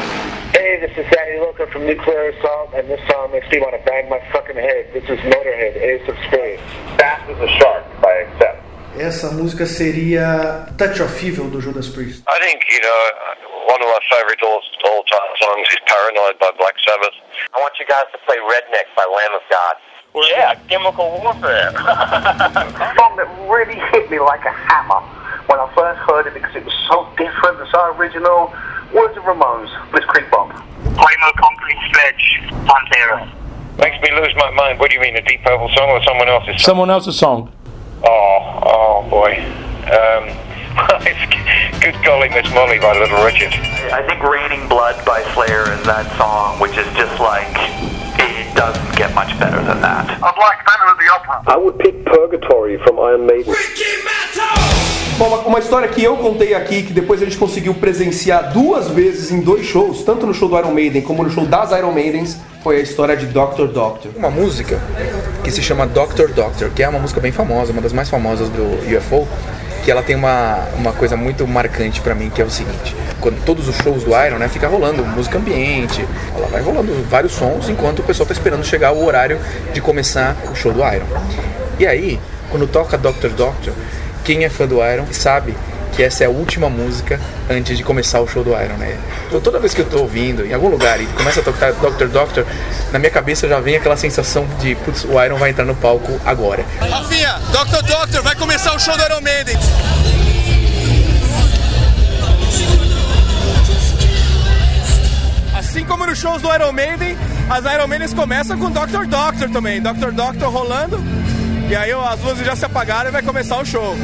Hey, this is Danny Loca from Nuclear Assault, and this song makes me want to bang my fucking head. This is Motorhead, Ace of Spades. Fast as a Shark by Accept.
Essa música seria Touch of Evil do Judas Priest.
I think, you know, one of my favorite all, all-time songs is Paranoid by Black Sabbath. I want you guys to play Redneck by Lamb of God. Well, yeah, Chemical Warfare. a song that really hit me like a hammer when I first heard it because it was so different and so original. Words of Ramones, Bliss Creek Bomb. Primal Concrete Sledge, Pantera. Makes me lose my mind. What do you mean, a Deep Purple song or someone else's song?
Someone else's song.
Oh, oh boy. Um, (laughs) it's Good Golly Miss Molly by Little Richard.
I think Raining Blood by Slayer is that song, which is just like, it doesn't get much better than that.
A Black Panther of the Opera.
I would pick Purgatory from Iron Maiden.
Bom, uma, uma história que eu contei aqui, que depois a gente conseguiu presenciar duas vezes em dois shows, tanto no show do Iron Maiden como no show das Iron Maidens, foi a história de Doctor Doctor.
Uma música que se chama Doctor Doctor, que é uma música bem famosa, uma das mais famosas do UFO, que ela tem uma, uma coisa muito marcante pra mim, que é o seguinte: quando todos os shows do Iron, né, fica rolando música ambiente, ela vai rolando vários sons enquanto o pessoal tá esperando chegar o horário de começar o show do Iron. E aí, quando toca Doctor Doctor, quem é fã do Iron sabe que essa é a última música antes de começar o show do Iron, né? Então toda vez que eu tô ouvindo em algum lugar e começa a tocar Doctor Doctor, na minha cabeça já vem aquela sensação de, putz, o Iron vai entrar no palco agora.
Rafinha, Dr. Doctor, vai começar o show do Iron Maiden.
Assim como nos shows do Iron Maiden, as Iron Maidens começam com Dr. Doctor também. Dr. Doctor rolando. E aí as luzes já se apagaram e vai começar o show.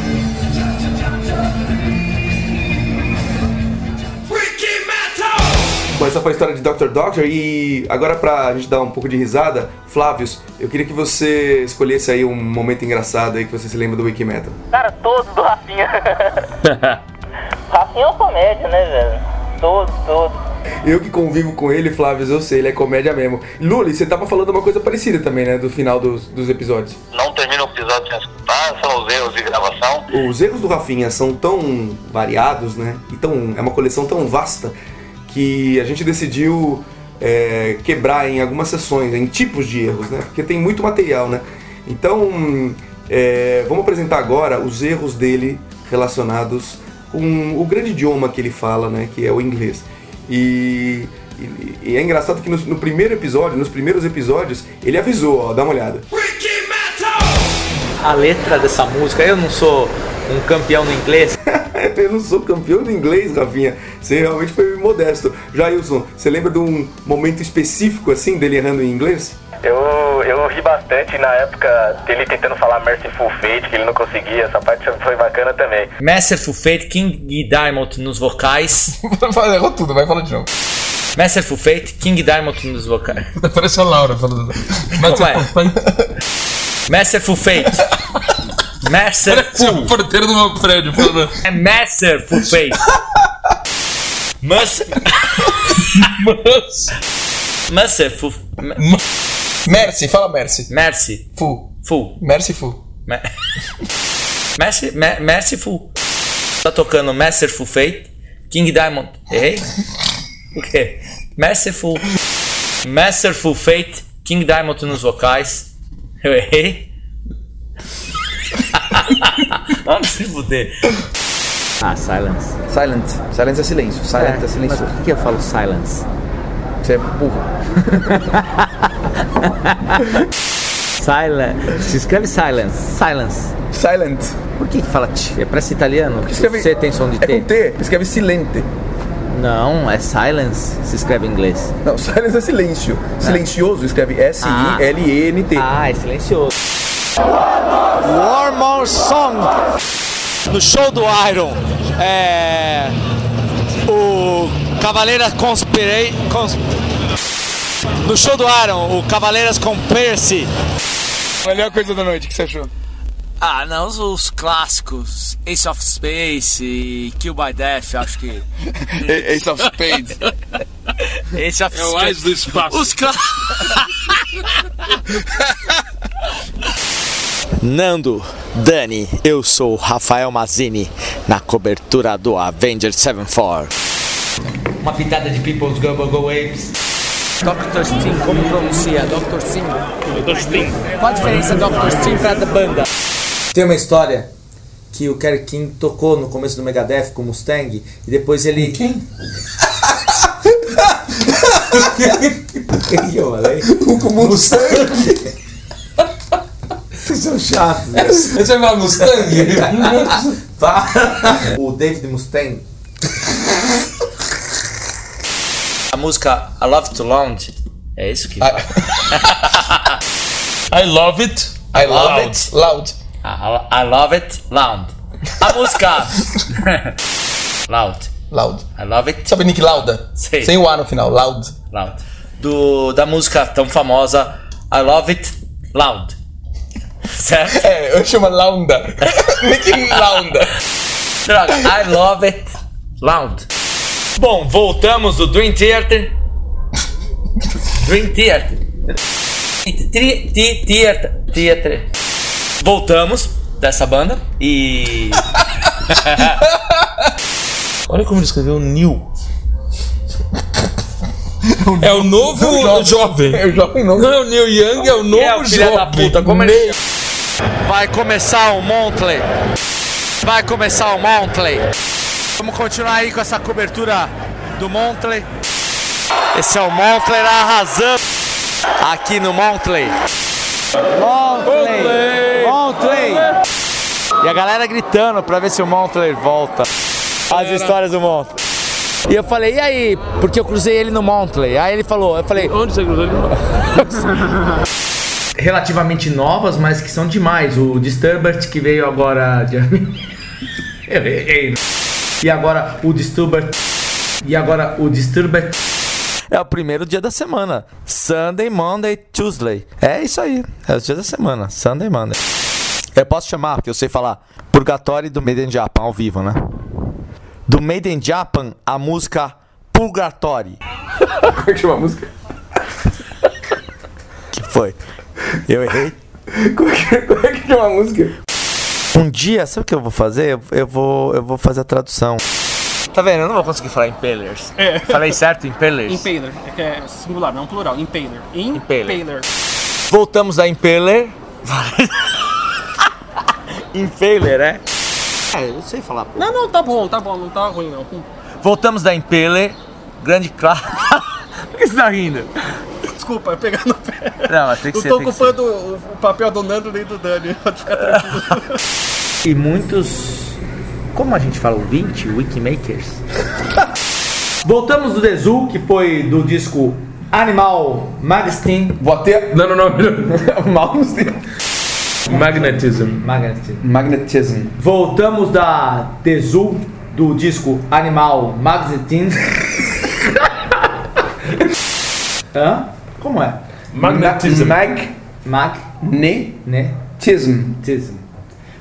Bom, essa foi a história de Dr. Doctor e agora pra gente dar um pouco de risada, Flávios, eu queria que você escolhesse aí um momento engraçado aí que você se lembra do Wiki Metal.
Cara, todos do Rafinha. (laughs) Rafinha é uma comédia, né, velho? Todos, todos.
Eu que convivo com ele, Flávios, eu sei, ele é comédia mesmo. Luli, você tava falando uma coisa parecida também, né, do final dos, dos episódios.
Não termina o episódio sem escutar, são os erros de gravação.
Os erros do Rafinha são tão variados, né? E tão, é uma coleção tão vasta que a gente decidiu é, quebrar em algumas sessões, em tipos de erros, né? Porque tem muito material, né? Então, é, vamos apresentar agora os erros dele relacionados com o grande idioma que ele fala, né? Que é o inglês. E, e- e é engraçado que no, no primeiro episódio, nos primeiros episódios, ele avisou, ó, dá uma olhada.
A letra dessa música, eu não sou um campeão no inglês. (laughs)
Eu não sou campeão do inglês, Rafinha. Você realmente foi modesto. Jailson, você lembra de um momento específico assim dele errando em inglês?
Eu, eu ri bastante na época dele tentando falar Merciful Fate, que ele não conseguia. Essa parte foi bacana também.
Masterful Fate, King Diamond nos vocais. (laughs)
Errou tudo, vai falar de novo.
Masterful Fate, King Diamond nos vocais. (laughs)
Parece a Laura falando.
É? Masterful Fate. Masterful.
o porteiro do meu prédio falando.
É Masterful Fate. (laughs) Mas. Masterful.
Mercy, fala Mercy.
Mercy.
Full.
Full.
Mercy Full.
Me- (laughs) Mercy, Me- Merciful. Tá tocando Masterful Fate. King Diamond. Errei? (laughs) O quê? Merciful. Masterful Fate. King Diamond nos vocais. Eu errei? (laughs) Vamos se fuder. Ah, silence.
Silent. Silence é silêncio. Silent é, silencioso.
Mas por que eu falo silence?
Você é burro. (laughs)
Silence. Se escreve silence. Silence.
Silent.
Por que, que fala T? É parece italiano? Porque
escreve-
Você tem som de
É
T?
com T. Escreve silente.
Não, é silence. Se escreve em inglês.
Não, silence é silêncio. Silencioso escreve S-I-L-E-N-T.
Ah, é silencioso.
More Song. No show do Iron, é, Cavaleiras Conspirei. Cons, no show do Iron, o Cavaleiras com Percy.
Melhor coisa da noite, o que você achou?
Ah, não, os, os clássicos. Ace of Space e Kill by Death, acho que. (laughs)
Ace of Spades.
Ace of
É o Ais do Espaço.
Os clá- (laughs) Nando, Dani, eu sou Rafael Mazini na cobertura do Avenger 74.
Uma pitada de People's Go Go Go Apes.
Dr. Steam, como pronuncia? Dr. Steam.
Dr. Steam.
Qual a diferença Dr. Steam pra da banda?
Tem uma história que o Kerry King tocou no começo do Megadeth com o Mustang e depois ele. Quem? Quem (laughs) que eu falei?
Com Mustang.
Vocês são chatos. né?
Você vai falar Mustang? (laughs)
Tá. O David Mustaine. A música I Love to Lounge. É isso que fala. (laughs)
I love it.
I love it. Loud.
Ah, I love it loud. A música. (laughs) loud.
Loud.
I love it
Sabe Nick Lauda?
Sei.
Sem o A no final. Loud.
loud. Do, da música tão famosa I love it loud. Certo?
É, eu chamo Launda. (laughs) Nick Lauda.
Droga, I love it loud. Bom, voltamos do Dream Theater. Dream Theater. Tri- ti- Theater. Theater. Voltamos dessa banda e. (laughs)
Olha como ele escreveu New. É o novo jovem.
É o jovem novo.
Não é o Neil Young, é o novo
é o filho da
jovem.
puta, como ele
Vai começar o Montley. Vai começar o Montley. Vamos continuar aí com essa cobertura do Montley. Esse é o Montley arrasando aqui no Montley. Montley! Montley! E a galera gritando pra ver se o Montley volta. As histórias do Montley. E eu falei, e aí? Porque eu cruzei ele no Montley. Aí ele falou, eu falei,
Onde você cruzou ele? (laughs)
relativamente novas, mas que são demais. O Disturbed que veio agora de... (laughs) Eu errei. E agora o Disturbed. E agora o Disturbed.
É o primeiro dia da semana. Sunday, Monday, Tuesday. É isso aí. É o dia da semana. Sunday, Monday. Eu posso chamar, porque eu sei falar. Purgatório do Made in Japan ao vivo, né? Do Made in Japan, a música Purgatório. (laughs)
Como é que chama a música?
Que foi? Eu errei.
Como é que, como é que chama a música?
Um dia, sabe o que eu vou fazer? Eu, eu vou, eu vou fazer a tradução. Tá vendo? Eu não vou conseguir falar Impalers.
É.
Falei certo? Impalers?
Impaler, é que é singular, não plural. Impaler. Impaler.
Voltamos da Impaler. Impaler, (laughs) é? É, eu sei falar. pô.
Não, não, tá bom, tá bom, não tá ruim não.
Voltamos da Impaler. Grande clássico. (laughs) Por que você tá rindo?
Desculpa, eu pegar no pé.
Não, mas tem que
Eu
ser,
tô
tem que
ocupando o, o papel do Nando nem do Dani, (laughs) pode ficar tranquilo.
E muitos. Como a gente fala, ouvinte? Wikimakers? Voltamos do Dezu, que foi do disco Animal Magazine.
Vou até.
Não, não, não. (laughs)
Malmsteen.
Magnetism.
Magazine.
Magnetism.
Voltamos da Dezu, do disco Animal Magazine. (laughs) Hã? Como é?
Magnetism.
Mag.
Mag.
Ne.
Né?
Tism.
Tism.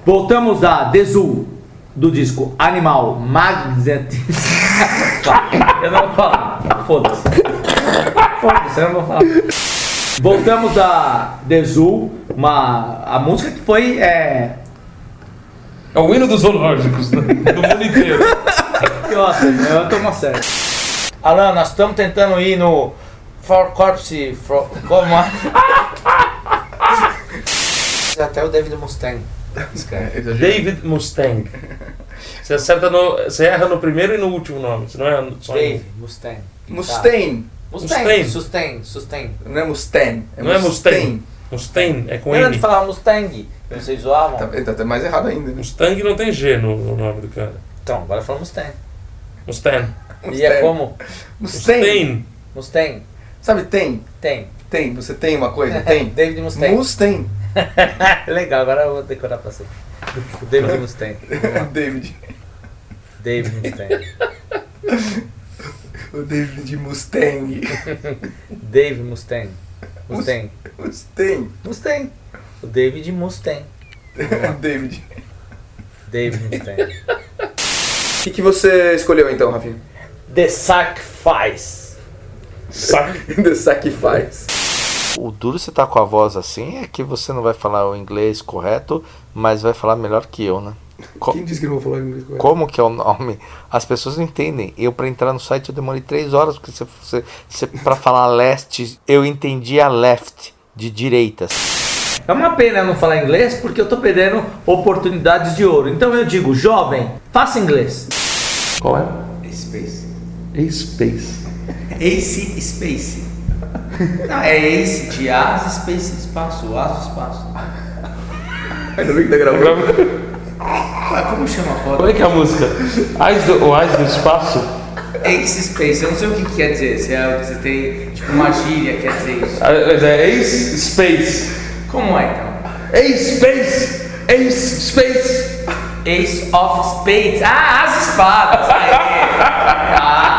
Voltamos a Desul, do disco Animal Magnetic. (laughs) eu não vou falar. Foda-se. Foda-se, eu não vou falar. Voltamos a Desul, uma, a música que foi. É,
É o hino dos zoológicos né? do mundo inteiro. (laughs)
que ótimo, eu tomo a sério. Alan, nós estamos tentando ir no For Corpse. For, como é? (laughs) Até o David Mustang. escreve.
David Mustang. Você acerta no. Você erra no primeiro e no último nome. Você não erra no- só
Dave Mustang.
Mustang.
Mustang.
Mustang.
Sustang. Sustang.
Não é Mustang.
Não é Mustang. Mustang é com M.
de falar Mustang? Vocês zoavam?
Tá, tá até mais errado ainda. né?
Mustang não tem G no, no nome do cara.
Então, agora fala Mustang.
Mustang.
E é como?
Mustang.
Mustang.
Sabe, tem?
Tem.
Tem. Você tem uma coisa? (laughs) Tem.
David Mustang.
Mustang. (laughs)
Legal, agora eu vou decorar pra você. O (laughs) David Mustang.
O David.
David Mustang.
O David Mustang.
Dave Mustang. Mustang.
Mustang.
Mustang. O David Mustang.
David.
David Mustang.
O que, que você escolheu então, Rafinha?
The Sacrifice. (laughs)
The Sacrifice.
O duro você tá com a voz assim é que você não vai falar o inglês correto, mas vai falar melhor que eu, né? Co-
Quem disse que não vou falar inglês correto?
Como que é o nome? As pessoas não entendem. Eu para entrar no site eu demorei três horas porque você, você, você para falar leste eu entendia left de direitas.
É uma pena eu não falar inglês porque eu tô perdendo oportunidades de ouro. Então eu digo, jovem, faça inglês.
Qual é?
Space.
Space.
Ace Space. (laughs) Não, é Ace de As Space Espaço, As Espaço.
Ainda bem que tá gravando.
Como chama a foto?
Como é que é a música? Eyes do, o Eyes do Espaço?
Ace Space, eu não sei o que, que quer dizer. Se é, você tem tipo uma gíria, quer dizer isso.
Ah, mas É Ace Space.
Como é então?
Ace Space! Ace Space!
Ace of Spades. Ah, as espadas. Aê. (laughs) Ah.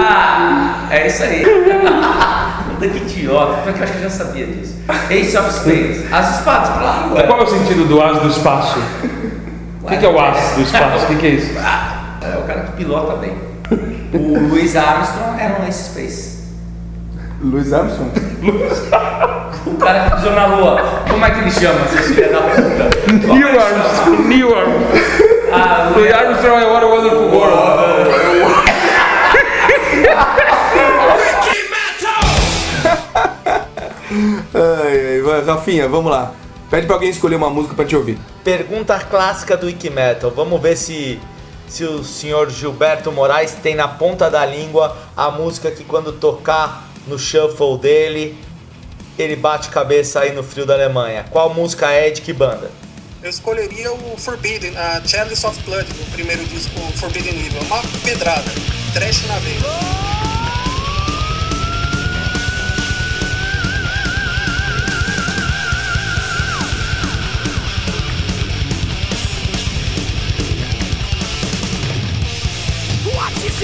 Ah, é isso aí. Puta que idiota. Como é que eu acho que eu já sabia disso? Ace of Spades. As espadas, claro. ué.
Qual é o sentido do As do Espaço? O que, que é o As do Espaço? O que, que é isso?
Ah, é o cara que pilota bem. O Louis Armstrong era um Ace Space. (laughs)
Louis Armstrong?
O cara que pisou na lua. Como é que ele chama, seus filhos da puta?
Neil Armstrong. Neil Armstrong.
Ah,
Louis Armstrong é What a Wonderful World.
Ai, ai, Rafinha, vamos lá. Pede pra alguém escolher uma música pra te ouvir.
Pergunta clássica do Wikimetal. Vamos ver se, se o senhor Gilberto Moraes tem na ponta da língua a música que quando tocar no shuffle dele, ele bate cabeça aí no frio da Alemanha. Qual música é de que banda?
Eu escolheria o Forbidden, a Chalice of Blood, do primeiro disco Forbidden Evil. Uma pedrada, trash na veia.
What is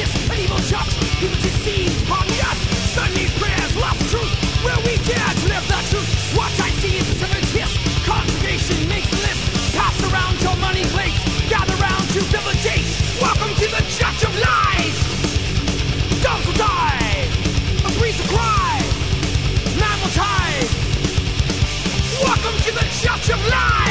Welcome to the judge of lies.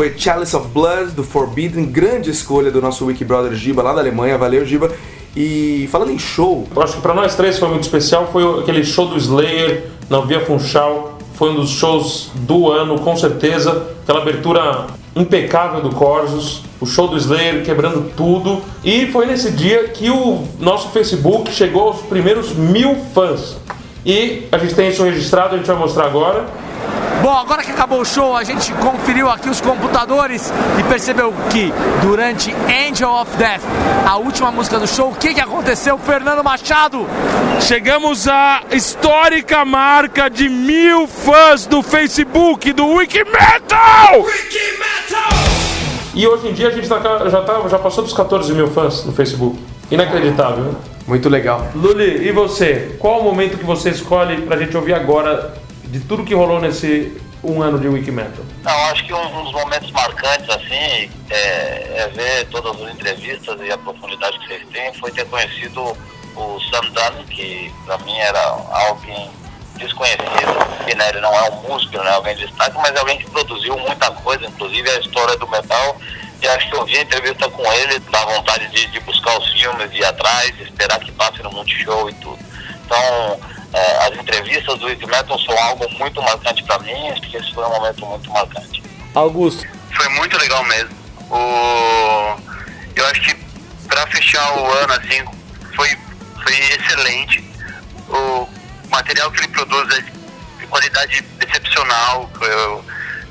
Foi Chalice of Blood, do Forbidden, grande escolha do nosso Wiki Brother Giba, lá da Alemanha, valeu Giba. E falando em show,
Eu acho que pra nós três foi muito especial. Foi aquele show do Slayer na Via Funchal. Foi um dos shows do ano, com certeza. Aquela abertura impecável do Corsos. O show do Slayer quebrando tudo. E foi nesse dia que o nosso Facebook chegou aos primeiros mil fãs. E a gente tem isso registrado, a gente vai mostrar agora.
Bom, agora que acabou o show, a gente conferiu aqui os computadores e percebeu que durante Angel of Death, a última música do show, o que, que aconteceu? Fernando Machado!
Chegamos à histórica marca de mil fãs do Facebook do Wikimetal!
E hoje em dia a gente tá, já, tá, já passou dos 14 mil fãs no Facebook. Inacreditável, né?
Muito legal.
Luli, e você? Qual o momento que você escolhe pra gente ouvir agora de tudo que rolou nesse um ano de Wikimetal?
Não, acho que um, dos momentos marcantes, assim, é, é ver todas as entrevistas e a profundidade que vocês têm, foi ter conhecido o Sam Dunn, que pra mim era alguém desconhecido, e, né, ele não é um músico, não é alguém de destaque, mas é alguém que produziu muita coisa, inclusive a história do metal, e acho que eu vi a entrevista com ele, dá vontade de, de buscar os filmes, de ir atrás, esperar que passe no Multishow e tudo. Então, é, as entrevistas do Wick Metal são algo muito marcante pra mim, acho que esse foi um momento muito marcante.
Augusto.
Foi muito legal mesmo. O... Eu acho que pra fechar o ano assim, foi, foi excelente. O material que ele produz é de qualidade excepcional. Eu-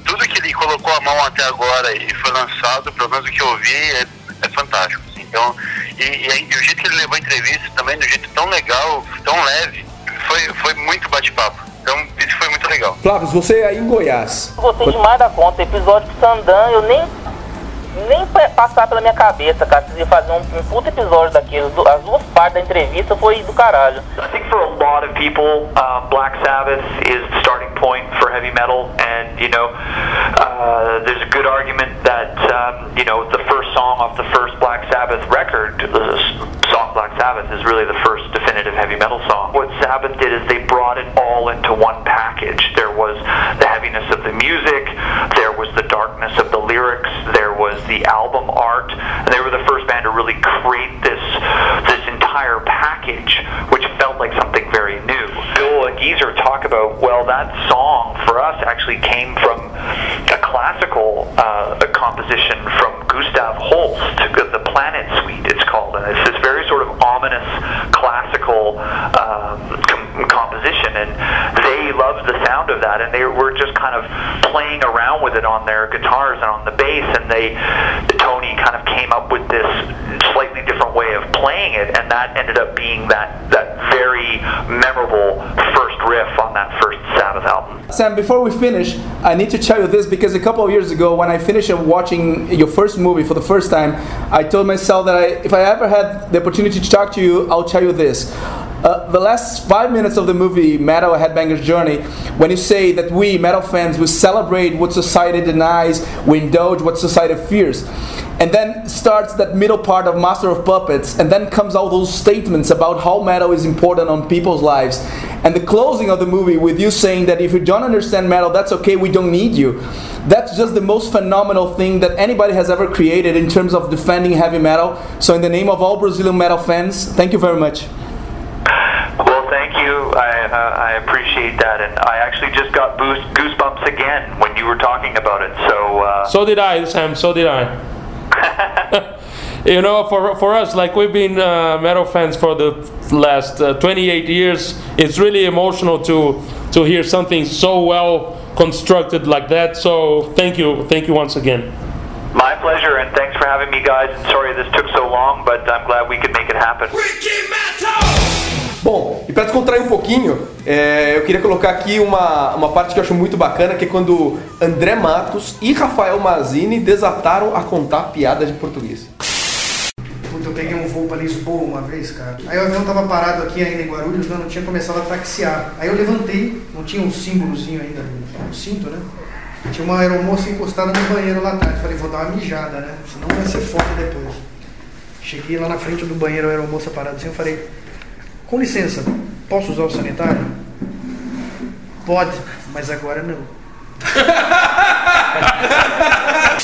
Tudo que ele colocou a mão até agora e foi lançado, pelo menos o que eu vi, é, é fantástico. assim. Então, e, e aí, o jeito que ele levou a entrevista também, do jeito tão legal, tão leve, foi, foi muito bate-papo. Então, isso foi muito legal.
Flávio, você aí em Goiás.
Gostei demais da conta. Episódio do Sandan, eu nem. Nem passar pela minha cabeça, cara. Fazer um, um episódio daquilo. As duas partes da entrevista foi do caralho.
I think for a lot of people, uh, Black Sabbath is the starting point for heavy metal, and you know, uh, there's a good argument that um, you know the first song off the first Black Sabbath record, the song Black Sabbath, is really the first definitive heavy metal song. What Sabbath did is they brought it all into one package. There was the heaviness of the music, there was the darkness of the lyrics, there was the album art, and they were the first band to really create this entire package, which felt like something very new. Bill and Geezer talk about well, that song for us actually came from a classical uh, a composition from Gustav Holst, the Planet Suite. It's called, and it's this very sort of ominous classical um, com- composition, and they loved the sound of that, and they were just kind of playing around with it on their guitars and on the bass, and they Tony kind of came up with this slightly different way of playing it, and that ended up being that that very memorable first riff on that first Sabbath album.
Sam, before we finish, I need to tell you this because a couple of years ago, when I finished watching your first movie for the first time, I told myself that I, if I ever had the opportunity to talk to you, I'll tell you this. Uh, the last five minutes of the movie Metal Headbanger's Journey, when you say that we, metal fans, we celebrate what society denies, we indulge what society fears. And then starts that middle part of Master of Puppets, and then comes all those statements about how metal is important on people's lives. And the closing of the movie with you saying that if you don't understand metal, that's okay, we don't need you. That's just the most phenomenal thing that anybody has ever created in terms of defending heavy metal. So, in the name of all Brazilian metal fans, thank you very much.
Well, thank you. I, uh, I appreciate that, and I actually just got boost, goosebumps again when you were talking about it. So, uh,
So did I, Sam. So did I. (laughs) you know, for for us, like we've been uh, metal fans for the last uh, 28 years. It's really emotional to to hear something so well constructed like that. So thank you, thank you once again.
my pleasure, and thanks for having me, guys. And sorry this took so long, but I'm glad we could make it happen.
Bom, e para descontrair um pouquinho, é, eu queria colocar aqui uma, uma parte que eu acho muito bacana, que é quando André Matos e Rafael Mazini desataram a contar piada de português.
Puta, eu peguei um voo pra Lisboa uma vez, cara. Aí o avião tava parado aqui ainda em Guarulhos, né? não tinha começado a taxiar. Aí eu levantei, não tinha um símbolozinho ainda, um cinto, né? Tinha uma aeromoça encostada no banheiro lá atrás. Falei, vou dar uma mijada, né? Senão vai ser foda depois. Cheguei lá na frente do banheiro, a aeromoça parada assim, eu falei, com licença, posso usar o sanitário? Pode, mas agora não. (laughs)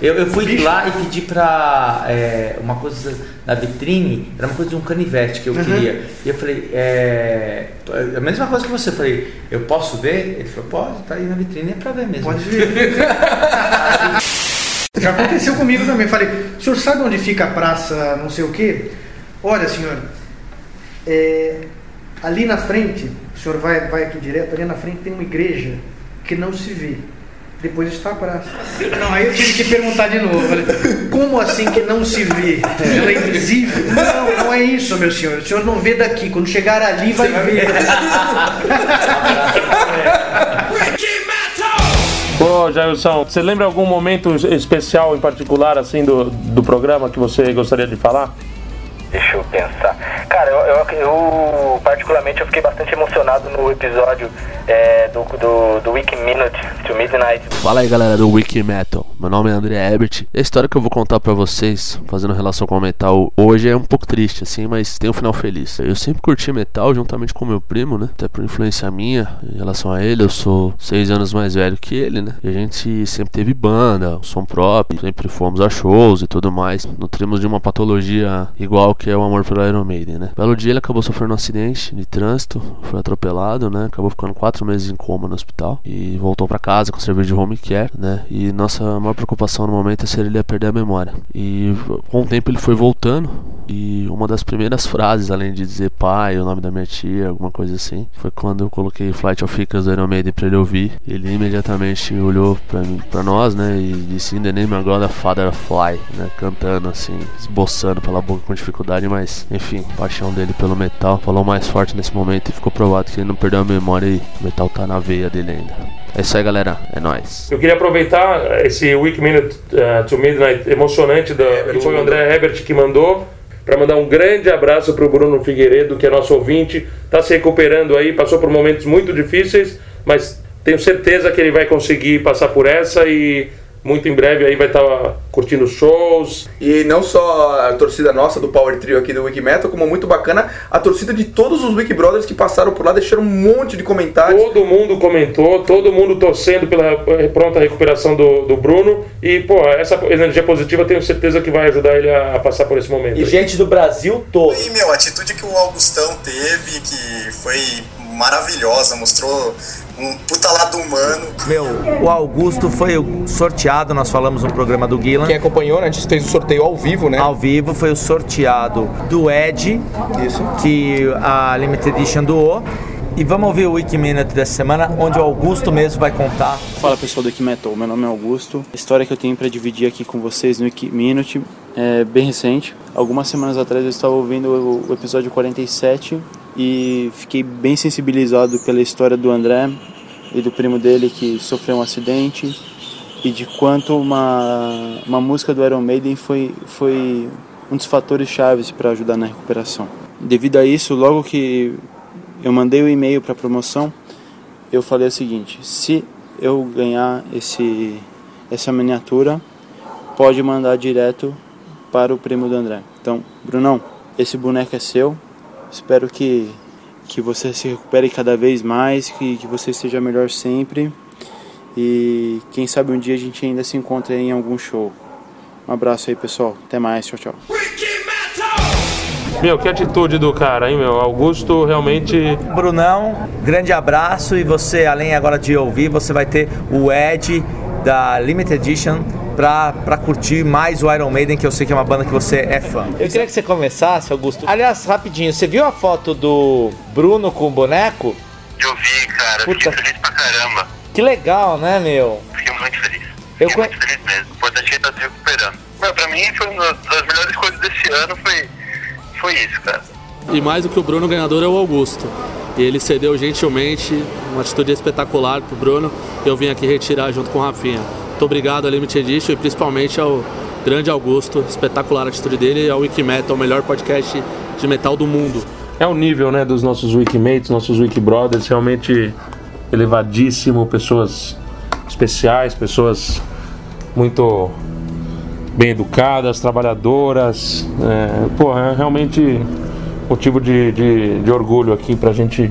Eu, eu fui lá e pedi pra é, uma coisa na vitrine, era uma coisa de um canivete que eu
Uhum.
queria. E eu falei, é, a mesma coisa que você, eu falei, eu posso ver? Ele falou, pode, tá aí na vitrine, é pra ver mesmo.
Pode ver. (laughs) Já aconteceu comigo também. Falei, o senhor sabe onde fica a praça não sei o quê? Olha, senhor, é, ali na frente, o senhor vai, vai aqui direto, ali na frente tem uma igreja que não se vê. Depois está a praça. Não, aí eu tive que perguntar de novo. Falei, como assim que não se vê? Ela é invisível? Não, não é isso, meu senhor. O senhor não vê daqui. Quando chegar ali, vai ver. (laughs)
Ô, Jailson, você lembra algum momento especial em particular, assim, do, do programa que você gostaria de falar?
Deixa eu pensar. Cara, eu, eu, eu, particularmente eu fiquei bastante emocionado no episódio é, do, do, do Week Minute to Midnight.
Fala aí galera do Wiki Metal, meu nome é André Ebert a história que eu vou contar pra vocês, fazendo relação com o metal, hoje é um pouco triste assim, mas tem um final feliz. Eu sempre curti metal juntamente com meu primo, né? Até por influência minha em relação a ele, eu sou seis anos mais velho que ele, né? E a gente sempre teve banda, som próprio, sempre fomos a shows e tudo mais. Nutrimos de uma patologia igual que é o amor pelo Iron Maiden, né? Belo dia ele acabou sofrendo um acidente de trânsito, foi atropelado, né? Acabou ficando quatro meses em coma no hospital e voltou pra casa com serviço de home care, né? E nossa maior preocupação no momento é se ele ia perder a memória. E com o tempo ele foi voltando e uma das primeiras (laughs) frases, além de dizer pai, o nome da minha tia, alguma coisa assim, foi quando eu coloquei Flight of Icarus do Iron Maiden pra ele ouvir. Ele imediatamente olhou pra, mim, pra nós, né? E disse In the name of God, the Father Fly, né? Cantando assim, esboçando pela boca com dificuldade, mas enfim, a paixão dele pelo metal falou mais forte nesse momento e ficou provado que ele não perdeu a memória e o metal tá na veia dele ainda. É isso aí, galera. É nóis.
Eu queria aproveitar esse Week Minute uh, to Midnight emocionante da, que foi o André Herbert que mandou para mandar um grande abraço para o Bruno Figueiredo, que é nosso ouvinte, está se recuperando aí, passou por momentos muito difíceis, mas tenho certeza que ele vai conseguir passar por essa e muito em breve aí vai estar curtindo shows.
E não só a torcida nossa do Power Trio aqui do Wiki Metal, como muito bacana a torcida de todos os Wiki Brothers que passaram por lá, deixaram um monte de comentários.
Todo mundo comentou, todo mundo torcendo pela pronta recuperação do, do Bruno. E, pô, essa energia positiva tenho certeza que vai ajudar ele a, a passar por esse momento.
E gente do Brasil todo.
E, meu, a atitude que o Augustão teve, que foi maravilhosa, mostrou um puta lado humano.
Meu, o Augusto foi o sorteado, nós falamos no programa do Guilan.
Quem acompanhou, né? A gente fez o sorteio ao vivo, né?
Ao vivo foi o sorteado do Ed,
Isso.
que a Limited Edition doou. E vamos ouvir o Wiki dessa semana, onde o Augusto mesmo vai contar.
Fala pessoal do Wiki meu nome é Augusto. A história que eu tenho para dividir aqui com vocês no Wiki Minute é bem recente. Algumas semanas atrás eu estava ouvindo o o episódio 47 e fiquei bem sensibilizado pela história do André e do primo dele que sofreu um acidente e de quanto uma, uma música do Iron Maiden foi, foi um dos fatores chaves para ajudar na recuperação. Devido a isso, logo que eu mandei o e-mail para a promoção, eu falei o seguinte: se eu ganhar esse, essa miniatura, pode mandar direto para o primo do André. Então, Brunão, esse boneco é seu. Espero que, que você se recupere cada vez mais, que, que você esteja melhor sempre. E quem sabe um dia a gente ainda se encontre em algum show. Um abraço aí, pessoal. Até mais. Tchau, tchau.
Meu, que atitude do cara, hein, meu? Augusto realmente.
Brunão, grande abraço e você, além agora de ouvir, você vai ter o Ed da Limited Edition pra, pra curtir mais o Iron Maiden, que eu sei que é uma banda que você é fã. Eu queria que você começasse, Augusto. Aliás, rapidinho, você viu a foto do Bruno com o boneco?
Eu vi, cara.
Puta.
Fiquei feliz pra caramba.
Que legal, né, meu?
Fiquei muito feliz.
Eu
Fiquei muito feliz mesmo. O importante é tá se recuperando. Meu, pra mim, foi uma das melhores coisas desse ano foi, foi isso, cara.
E mais do que o Bruno, o ganhador é o Augusto. E ele cedeu gentilmente, uma atitude espetacular pro Bruno. Eu vim aqui retirar junto com o Rafinha. Muito obrigado à Limited Edition e principalmente ao grande Augusto. Espetacular a atitude dele e ao Wikimetal, o melhor podcast de metal do mundo.
É o nível, né, dos nossos Wikimates, nossos Wikibrothers, realmente elevadíssimo, pessoas especiais, pessoas muito bem educadas, trabalhadoras. É, pô, é realmente motivo de, de, de orgulho aqui pra gente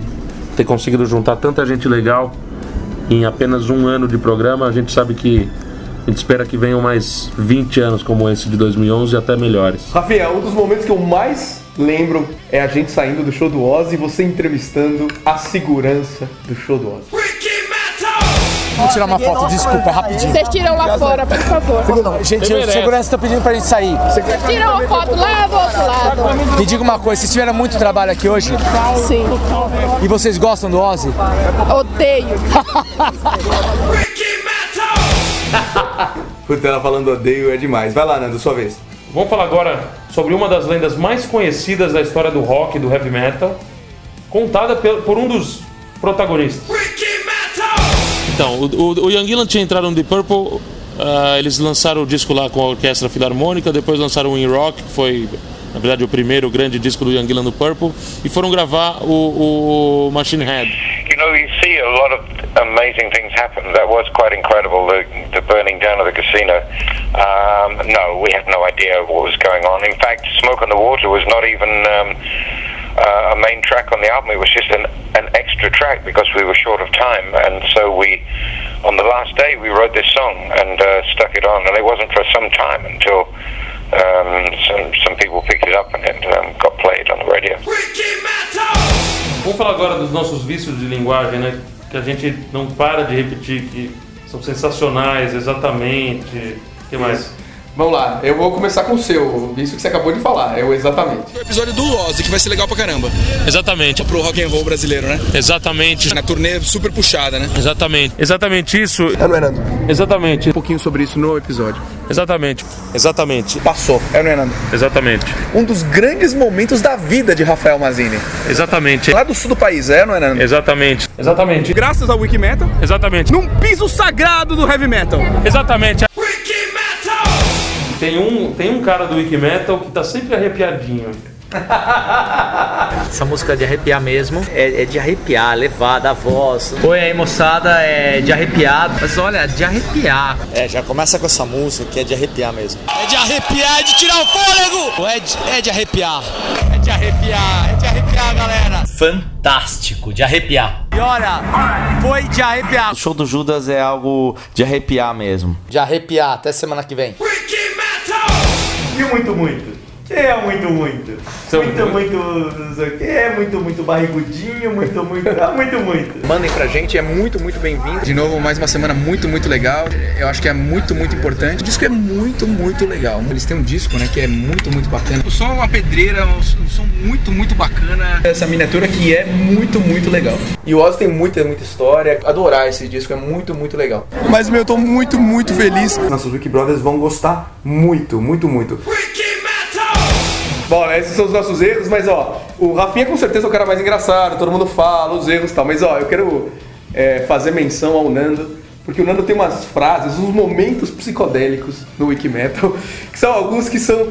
ter conseguido juntar tanta gente legal em apenas um ano de programa. A gente sabe que a gente espera que venham mais 20 anos como esse de 2011 e até melhores.
Rafinha, um dos momentos que eu mais lembro é a gente saindo do show do Ozzy e você entrevistando a segurança do show do Ozzy.
Vamos tirar uma foto, desculpa, rapidinho.
Vocês tiram lá fora, por favor.
Gente, o segurança tá pedindo pra gente sair.
Vocês tiram uma foto lá do outro lado.
Me diga uma coisa, vocês tiveram muito trabalho aqui hoje?
Sim.
E vocês gostam do Ozzy?
Odeio. (laughs)
Puta, ela falando odeio é demais. Vai lá, Nando, sua vez.
Vamos falar agora sobre uma das lendas mais conhecidas da história do rock e do heavy metal, contada por um dos protagonistas.
Então, o, o, Young Gillan tinha entrado no Deep Purple, ah, eles lançaram o disco lá com a Orquestra Filarmônica, depois lançaram o In Rock, que foi, na verdade, o primeiro grande disco do Young Gillan no Purple, e foram gravar o, o Machine Head.
You know, you see a lot of amazing things happen. That was quite incredible, the, the burning down of the casino. Um, no, we had no idea what was going on. In fact, Smoke on the Water was not even um, uh, a main track on the album. It was just an, an extra track because we were short of time. And so we, on the last day, we wrote this song and uh, stuck it on. And it wasn't for some time until um, some, some people picked it up and it um, got played on the radio.
Vamos falar agora dos nossos vícios de linguagem, né? Que a gente não para de repetir, que são sensacionais, exatamente. O que mais?
Vamos lá, eu vou começar com o seu, isso que você acabou de falar, é o exatamente.
O episódio do Ozzy, que vai ser legal pra caramba.
Exatamente.
Pro rock and roll brasileiro, né?
Exatamente.
Na turnê super puxada, né?
Exatamente. Exatamente isso.
É, não é, Nando?
Exatamente.
Um pouquinho sobre isso no episódio.
Exatamente. Exatamente.
Passou, é, não é, Nando?
Exatamente.
Um dos grandes momentos da vida de Rafael Mazini.
Exatamente.
Lá do sul do país, é, não é, Nando?
Exatamente. Exatamente.
Graças ao Wikimetal.
Exatamente.
Num piso sagrado do heavy metal.
Exatamente.
Tem um, tem um cara do Wikimetal que tá sempre arrepiadinho.
Essa música é de arrepiar mesmo. É, é de arrepiar, levada, a voz. Oi aí, moçada, é de arrepiar. Mas olha, de arrepiar.
É, já começa com essa música que é de arrepiar mesmo.
É de arrepiar, é de tirar o fôlego!
É de, é de arrepiar.
É de arrepiar, é de arrepiar, galera!
Fantástico, de arrepiar.
E olha, foi de arrepiar.
O show do Judas é algo de arrepiar mesmo.
De arrepiar. Até semana que vem.
O muito, muito? Que é muito, muito? muito, muito, não sei o que, é muito, muito barrigudinho, muito, muito, ah, muito, muito.
Mandem pra gente, é muito, muito bem-vindo. De novo, mais uma semana muito, muito legal. Eu acho que é muito, muito importante. O disco é muito, muito legal. Eles têm um disco, né, que é muito, muito bacana. O som é uma pedreira, um som um muito, muito bacana. Essa miniatura que é muito, muito legal. E o Ozzy tem muita, muita história. Adorar esse disco, é muito, muito legal. Mas, meu, eu tô muito, muito feliz. Nossos Wiki Brothers vão gostar muito, muito, muito. Bom, né, esses são os nossos erros, mas ó, o Rafinha com certeza é o cara mais engraçado, todo mundo fala os erros e tal, mas ó, eu quero é, fazer menção ao Nando, porque o Nando tem umas frases, uns momentos psicodélicos no Wikimetal, (laughs) que são alguns que são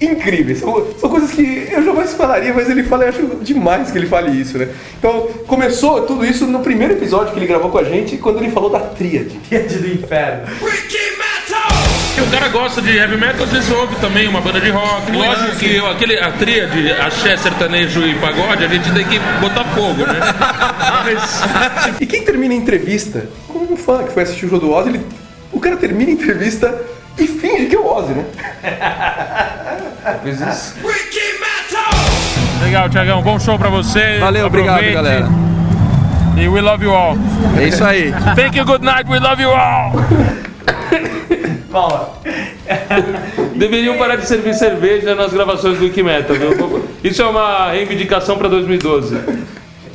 incríveis, são, são coisas que eu jamais falaria, mas ele fala, eu acho demais que ele fale isso, né? Então, começou tudo isso no primeiro episódio que ele gravou com a gente, quando ele falou da tríade.
Tríade do inferno.
O cara gosta de heavy metal, às vezes ouve também uma banda de rock. Lógico que eu- aquele, a tríade, axé, sertanejo e pagode, a gente tem que botar fogo, né? (laughs)
E quem termina a entrevista, como um fã que foi assistir o show do Ozzy, ele, o cara termina a entrevista e finge que é o Ozzy, né? (laughs) Fez isso.
Legal, Tiagão. Bom show pra você.
Valeu, obrigado,
Aproveite.
galera.
E we love you all.
É isso aí.
Thank you, good night, we love you all. (laughs)
Paula.
Deveriam parar de servir cerveja nas gravações do Wikimetal. viu? Isso é uma reivindicação pra 2012.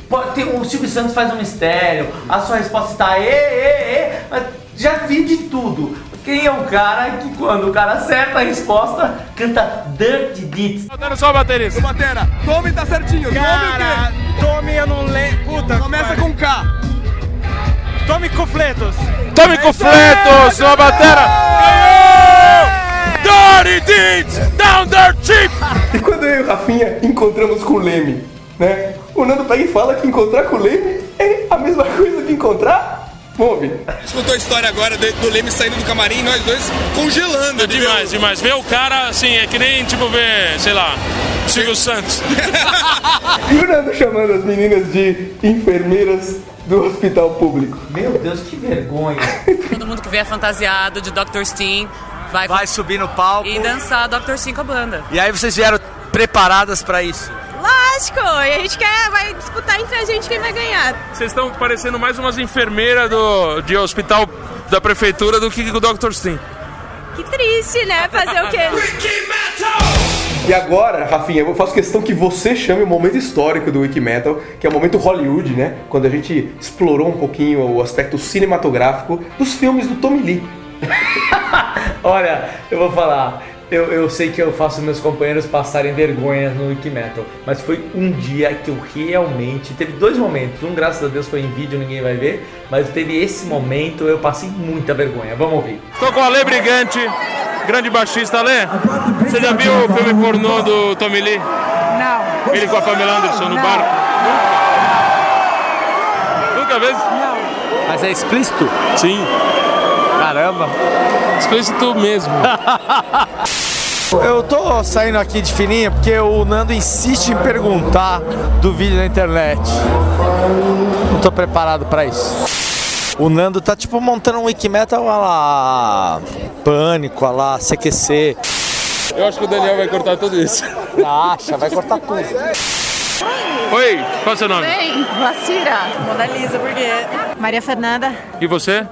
Pô, tem- o Silvio Santos faz um mistério, a sua resposta está ê, ê, ê, mas já vi de tudo. Quem é o cara que quando o cara acerta a resposta, canta Dirty Deeds?
Botando só a baterista.
Batera, Tome tá certinho.
Cara, Tome eu não lembro. Puta.
Começa com K.
Tome Cofletos.
Tome Cofletos, uma batera. Ganhou! Dirty Deeds, down there cheap.
E quando eu e o Rafinha encontramos com o Leme, né? O Nando pega e fala que encontrar com o Leme é a mesma (laughs) coisa que encontrar. Ouvir.
Escutou a história agora do, Leme saindo do camarim e nós dois congelando.
É demais, demais. Ver o cara, assim, é que nem, tipo, ver, sei lá,
Silvio Santos. (laughs)
E o Nando chamando as meninas de enfermeiras do hospital público.
Meu Deus, que vergonha.
Todo mundo que vier fantasiado de Dr. Steen vai,
Vai subir no palco.
e dançar Dr. Steen com a banda.
E aí vocês vieram preparadas pra isso?
Lógico, e a gente quer, vai disputar entre a gente quem vai ganhar.
Vocês estão parecendo mais umas enfermeiras do, de hospital da prefeitura do que o Dr. Steen.
Que triste, né? Fazer o quê?
E agora, Rafinha, eu faço questão que você chame o momento histórico do Wiki Metal, que é o momento Hollywood, né? Quando a gente explorou um pouquinho o aspecto cinematográfico dos filmes do Tommy Lee. (laughs)
Olha, eu vou falar. Eu, eu sei que eu faço meus companheiros passarem vergonha no Wikimetal, mas foi um dia que eu realmente. Teve dois momentos. Um, graças a Deus, foi em vídeo, ninguém vai ver, mas teve esse momento, eu passei muita vergonha. Vamos ouvir.
Estou com o Ale Brigante, grande baixista. Ale, você já viu o filme pornô do Tommy Lee?
Não.
Ele com a Pamela Anderson no barco? Nunca? Nunca vez? Não.
Mas é explícito?
Sim.
Caramba.
Explícito mesmo. (laughs)
Eu tô saindo aqui de fininha porque o Nando insiste em perguntar do vídeo na internet. Não tô preparado pra isso. O Nando tá tipo montando um Wikimetal a lá Pânico, a lá CQC.
Eu acho que o Daniel vai cortar tudo isso. (laughs)
Acha, vai cortar tudo.
Oi, qual é o seu nome?
Bem, Vacira.
Mona Lisa, por quê?
Maria Fernanda.
E você?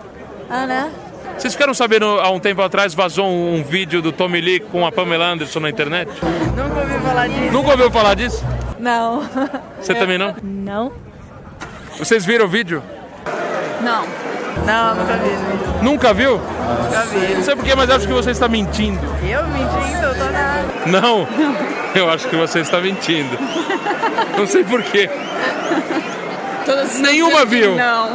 Ana.
Vocês ficaram sabendo há um tempo atrás vazou um, vídeo do Tommy Lee com a Pamela Anderson na internet?
Nunca ouvi falar disso.
Nunca ouviu falar disso?
Não.
Você também não?
Não.
Vocês viram o vídeo?
Não.
Não, nunca vi.
Nunca viu?
Nunca vi.
Não sei porquê, mas acho que você está mentindo.
Eu mentindo? Eu tô nada.
Não? Eu acho que você está mentindo. Não sei porquê.
Todas
Nenhuma viu?
Não.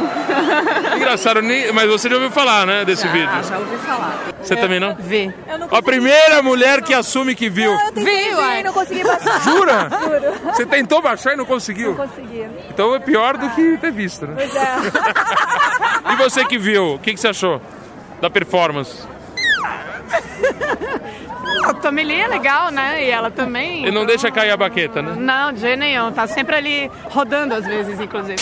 (laughs)
Engraçado, nem... mas você já ouviu falar, né, desse
Já,
vídeo?
já ouvi falar.
Você também não?
Vê.
A primeira mulher que assume que viu.
Vi, uai. não consegui baixar.
Jura?
Juro.
Você tentou baixar e não conseguiu?
Não consegui.
Então é pior do que ter visto, né?
Pois é. (laughs)
E você que viu, o que, que você achou da performance? (laughs)
A Tommy Lee é legal, né? E ela também.
Ele não deixa cair a baqueta, né?
Não, de jeito nenhum. Tá sempre ali rodando às vezes, inclusive.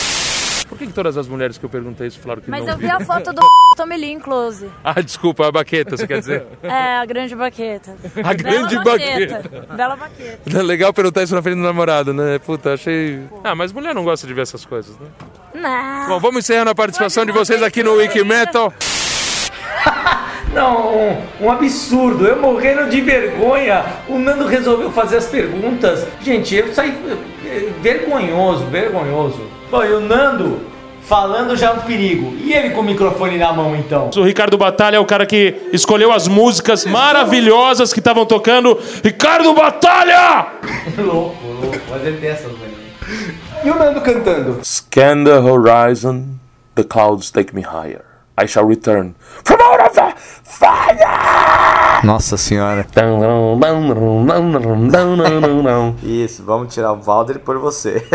Por que, que todas as mulheres que eu perguntei isso falaram que
Mas
não
eu vi a foto do (laughs) Tommy Lee close.
Ah, desculpa, a baqueta, você quer dizer?
É, a grande baqueta.
A grande
Bela
baqueta.
Bela baqueta.
É (laughs) legal perguntar isso na frente do namorado, né? Puta, achei. Ah, mas mulher não gosta de ver essas coisas, né?
Não.
Bom, vamos encerrando a participação de vocês aqui no Wikimetal. (laughs)
Não, um, um absurdo. Eu morrendo de vergonha. O Nando resolveu fazer as perguntas. Gente, eu saí eh, vergonhoso, vergonhoso. Bom, e o Nando falando já é um perigo. E ele com o microfone na mão, então?
O Ricardo Batalha é o cara que escolheu as músicas maravilhosas que estavam tocando. Ricardo Batalha! (laughs)
louco, louco. Mas ele tem essas velho.
E o Nando cantando?
Scan the horizon, the clouds take me higher. I shall return from fire!
Nossa senhora. Isso, vamos tirar o Valder por você.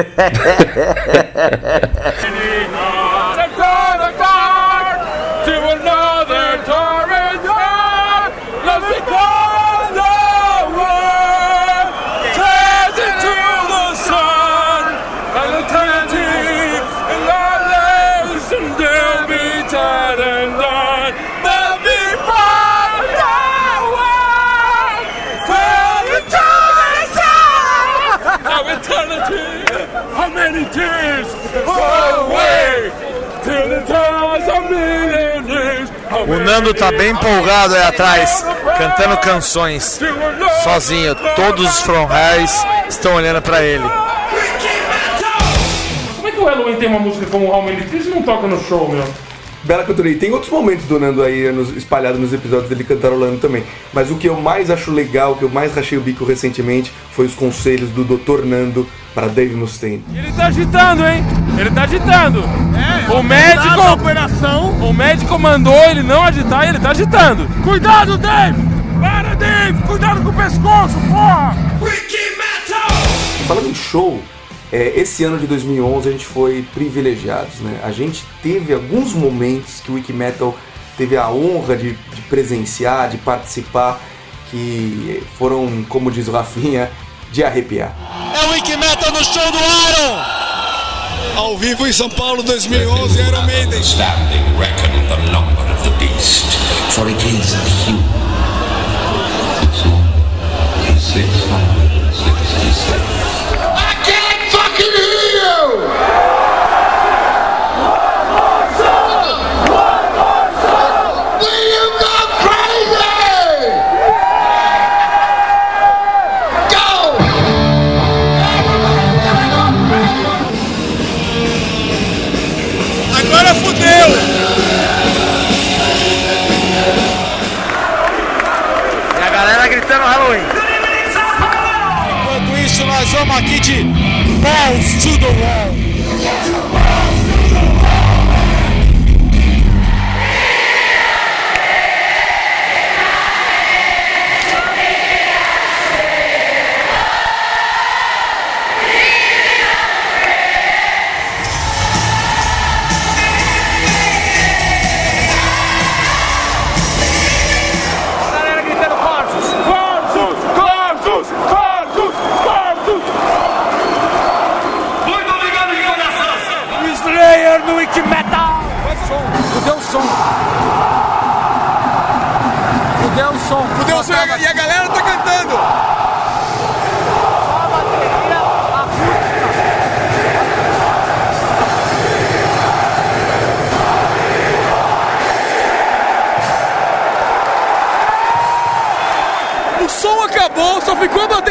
O Nando tá bem empolgado aí atrás, cantando canções, sozinho. Todos os From Hells estão olhando pra ele.
Como é que o Halloween tem uma música como How Many Tears e não toca no show, meu?
Bela Cantoria. E tem outros momentos do Nando aí nos, espalhados nos episódios dele cantarolando também. Mas o que eu mais acho legal, o que eu mais rachei o bico recentemente, foi os conselhos do Dr. Nando para Dave Mustaine.
Ele tá agitando, hein? Ele tá agitando. o médico. operação. O médico mandou ele não agitar e ele tá agitando. Cuidado, Dave! Para, Dave! Cuidado com o pescoço, porra!
Falando em show, é, esse ano de 2011 a gente foi privilegiados, né? A gente teve alguns momentos que o Wikimetal teve a honra de, de presenciar, de participar, que foram, como diz o Rafinha, de arrepiar.
É o Wiki Metal no show do Iron! Ao vivo em São Paulo 2011, Iron Maiden.
Standing reckon the number of the beast, for it is a human. Six
Balls to the Wall.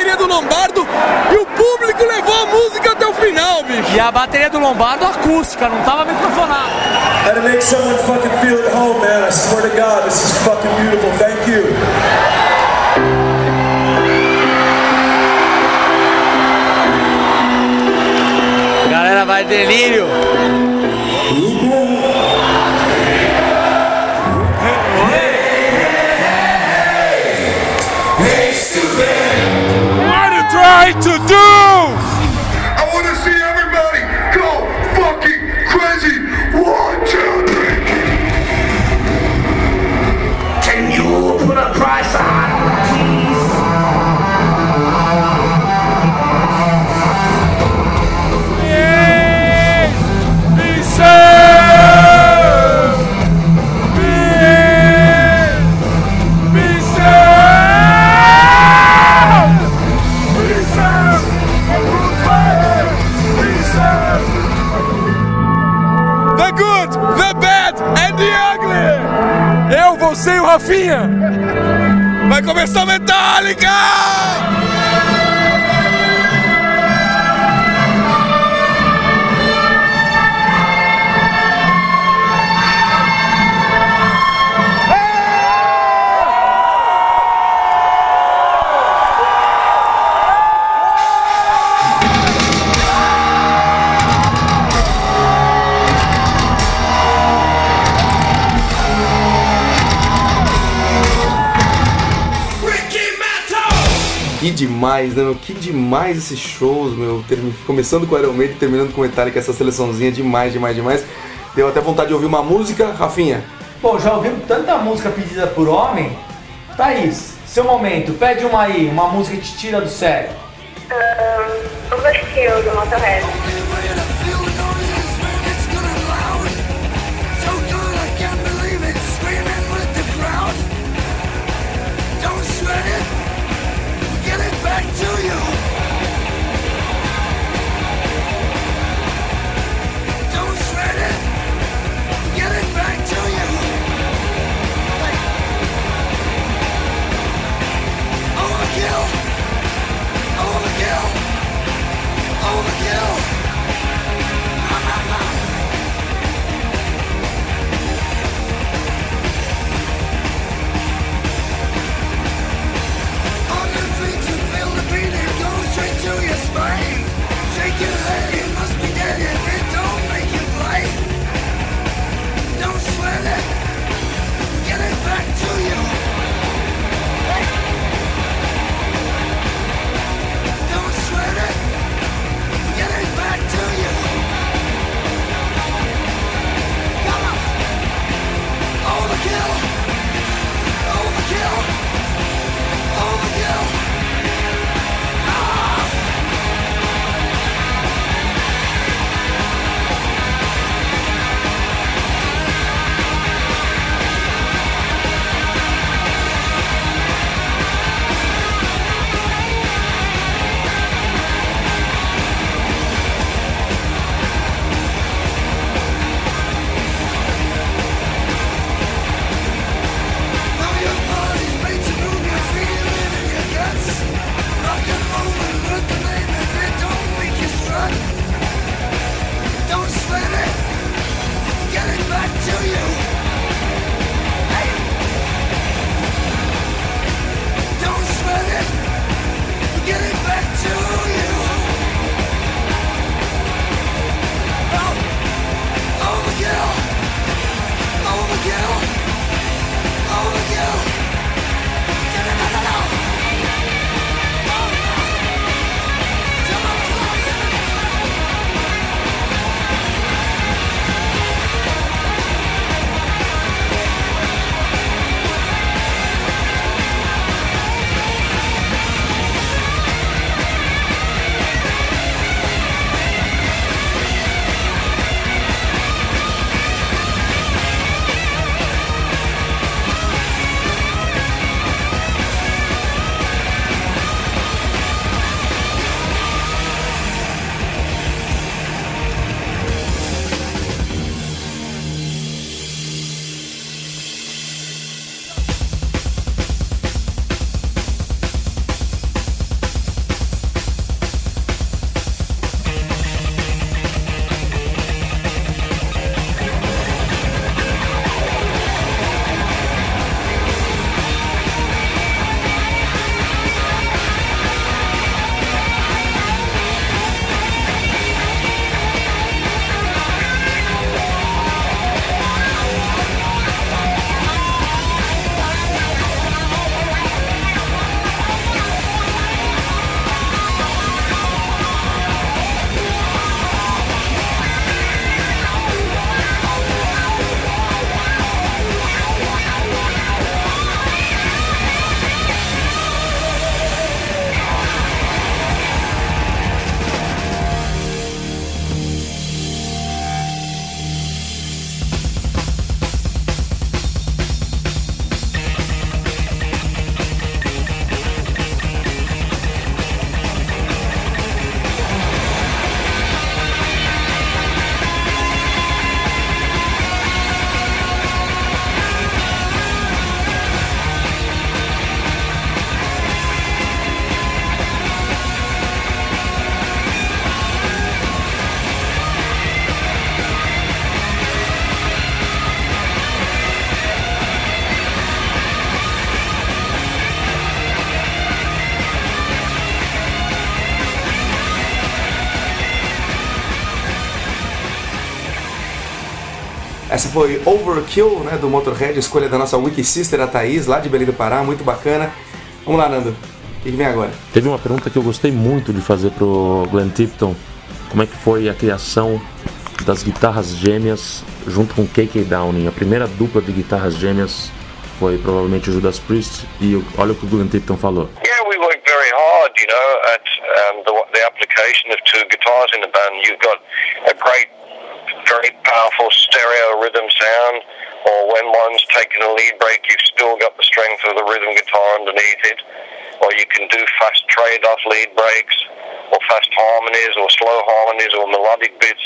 Bateria do Lombardo e o público levou a música até o final, bicho.
E a bateria do Lombardo acústica, não tava microfonada.
To make someone fucking feel at home, man. I swear to God, this is fucking beautiful. Thank you.
Galera vai delírio.
You trying to do?
Rafinha. Vai começar Metallica!
Que demais, né, meu? Que demais esses shows, meu. Termi- Começando com Iron Maiden e terminando com Metallica, essa seleçãozinha demais, demais, demais. Deu até vontade de ouvir uma música, Rafinha.
Pô, já ouvimos tanta música pedida por homem. Thaís, seu momento, pede uma aí, uma música que te tira do sério.
Overkill do Motorhead.
Foi Overkill, né, do Motorhead, escolha da nossa Wiki Sister, a Thaís, lá de Belém do Pará, muito bacana. Vamos lá, Nando. O que, que vem agora?
Teve uma pergunta que eu gostei muito de fazer pro Glenn Tipton. Como é que foi a criação das guitarras gêmeas junto com KK Downing? A primeira dupla de guitarras gêmeas foi provavelmente o Judas Priest e olha o que o Glenn Tipton falou.
Yeah, we worked very hard, you know, at um, the, the application of two guitars in the band. You've got a great, very powerful stereo rhythm sound, or when one's taking a lead break, you've still got the strength of the rhythm guitar underneath it. Or you can do fast trade-off lead breaks, or fast harmonies, or slow harmonies, or melodic bits.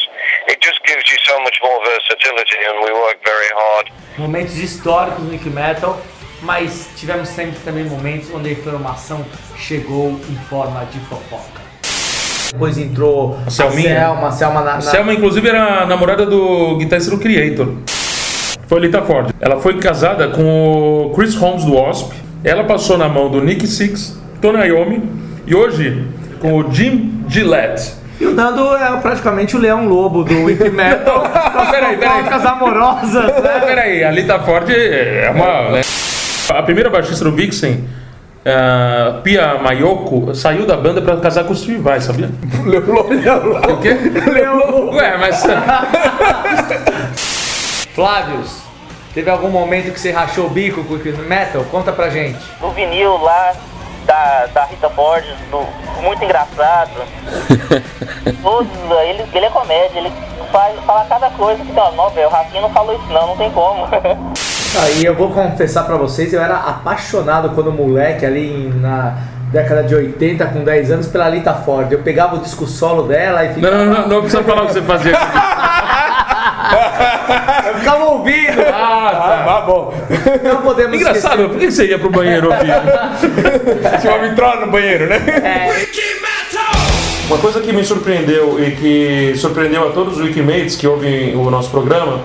It just gives you so much more versatility, and we work very hard.
Momentos históricos no Metal, mas tivemos sempre também momentos onde a informação chegou em forma de fofoca. Depois entrou a. Selma, a Selma na, na...
Selma, inclusive, era a namorada do guitarrista do Creator. Foi Lita Ford. Ela foi casada com o Chris Holmes do Wasp. Ela passou na mão do Nick Six, Tony Iommi e hoje com o Jim Gillette.
E o Nando é praticamente o leão lobo do Wiki (laughs) Metal.
Não, peraí, peraí.
Fofocas amorosas, né?
Peraí, a Lita Ford é uma. né? A primeira baixista do Vixen, a Pia Mayoko, saiu da banda pra casar com o Steve Vai, sabia? (laughs) O quê? Ué, mas. (laughs)
Flávios, teve algum momento que você rachou o bico com o Metal? Conta pra gente.
do vinil lá da, da Rita Ford, do- muito engraçado. (laughs) Todos, ele, ele é comédia, ele faz, fala cada coisa que, ó, não, velho, o Rafinha não falou isso não, não tem como.
Aí eu vou confessar pra vocês, eu era apaixonado quando moleque ali na década de 80, com 10 anos, pela Lita Ford. Eu pegava o disco solo dela e
Não,
ficava...
não, não, não precisa falar o que você fazia. (laughs)
Eu ficava ouvindo.
Ah, tá.
bom.
Não podemos
Engraçado, por que você ia pro banheiro ouvir? (laughs)
Tinha uma vitrola no banheiro, né?
Uma coisa que me surpreendeu e que surpreendeu a todos os Wikimates que ouvem o nosso programa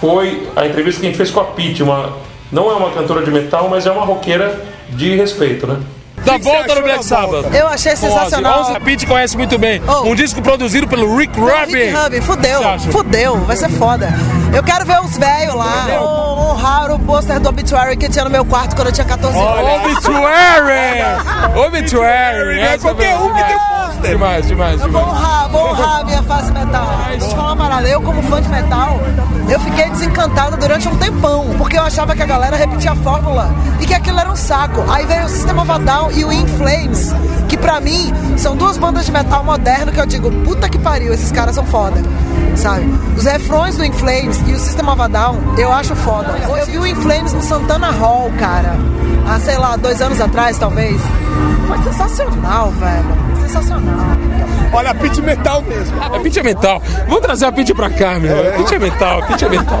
foi a entrevista que a gente fez com a Pete, uma não é uma cantora de metal, mas é uma roqueira de respeito, né?
Da volta no Black Sabbath.
Eu achei sensacional.
Ozzy, A Pete conhece muito bem. Um disco produzido pelo Rick Rubin.
Rick Rubin, fudeu, fudeu, vai ser foda. Eu quero ver os velhos lá. Vou honrar o pôster do Obituary que tinha no meu quarto quando eu tinha 14 anos.
Obituary! (laughs) Obituary!
É qualquer um que tem
pôster. Demais, demais,
Eu vou
demais.
honrar, vou honrar a minha fase metal. Deixa eu te falar uma parada. Eu, como fã de metal, eu fiquei desencantado durante um tempão, porque eu achava que a galera repetia a fórmula e que aquilo era um saco. Aí veio o System of a Down e o In Flames, que pra mim são duas bandas de metal moderno que eu digo, puta que pariu, esses caras são foda. Sabe? Os refrões do In Flames e o System of a Down, eu acho foda. Eu vi o In Flames no Santana Hall, cara. Há, sei lá, dois anos atrás, talvez. Foi sensacional, velho. Sensacional.
Olha, a Pete metal mesmo. A Pete é metal. Vamos trazer a Pete pra cá, meu. A Pete é metal, a Pete é metal.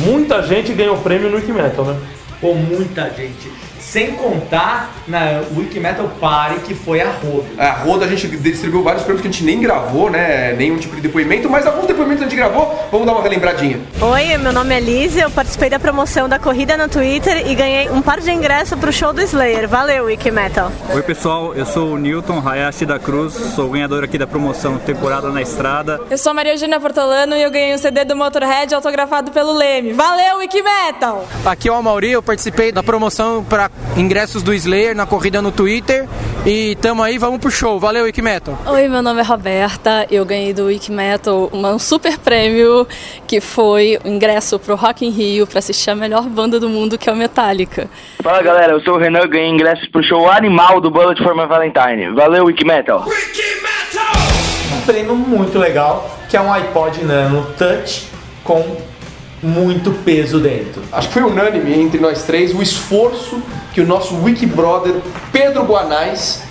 Muita gente ganhou prêmio no Wiki Metal, né?
Pô, muita gente. Sem contar na Wiki Metal Party, que foi a Rodo.
A Roda a gente distribuiu vários prêmios que a gente nem gravou, né? Nenhum tipo de depoimento, mas alguns depoimentos a gente gravou. Vamos dar uma relembradinha.
Oi, meu nome é Lizzie, eu participei da promoção da corrida no Twitter e ganhei um par de ingresso pro show do Slayer. Valeu, Wiki Metal.
Oi pessoal, eu sou o Newton Hayashi da Cruz, sou ganhador aqui da promoção Temporada na Estrada.
Eu sou a Maria Eugênia Portolano e eu ganhei um CD do Motorhead autografado pelo Leme. Valeu, Wiki Metal!
Aqui é o Mauri, eu participei da promoção para ingressos do Slayer na corrida no Twitter. E tamo aí, vamos pro show. Valeu, Wiki Metal.
Oi, meu nome é Roberta, eu ganhei do Wiki Metal um super prêmio que foi o ingresso pro Rock in Rio para assistir a melhor banda do mundo que é o Metallica.
Fala galera, eu sou o Renan, ganhei ingressos pro show animal do Bullet for My Valentine. Valeu, Wikimetal!
Um prêmio muito legal, que é um iPod Nano Touch com muito peso dentro.
Acho que foi unânime entre nós três o esforço que o nosso Wiki Brother Pedro Guanais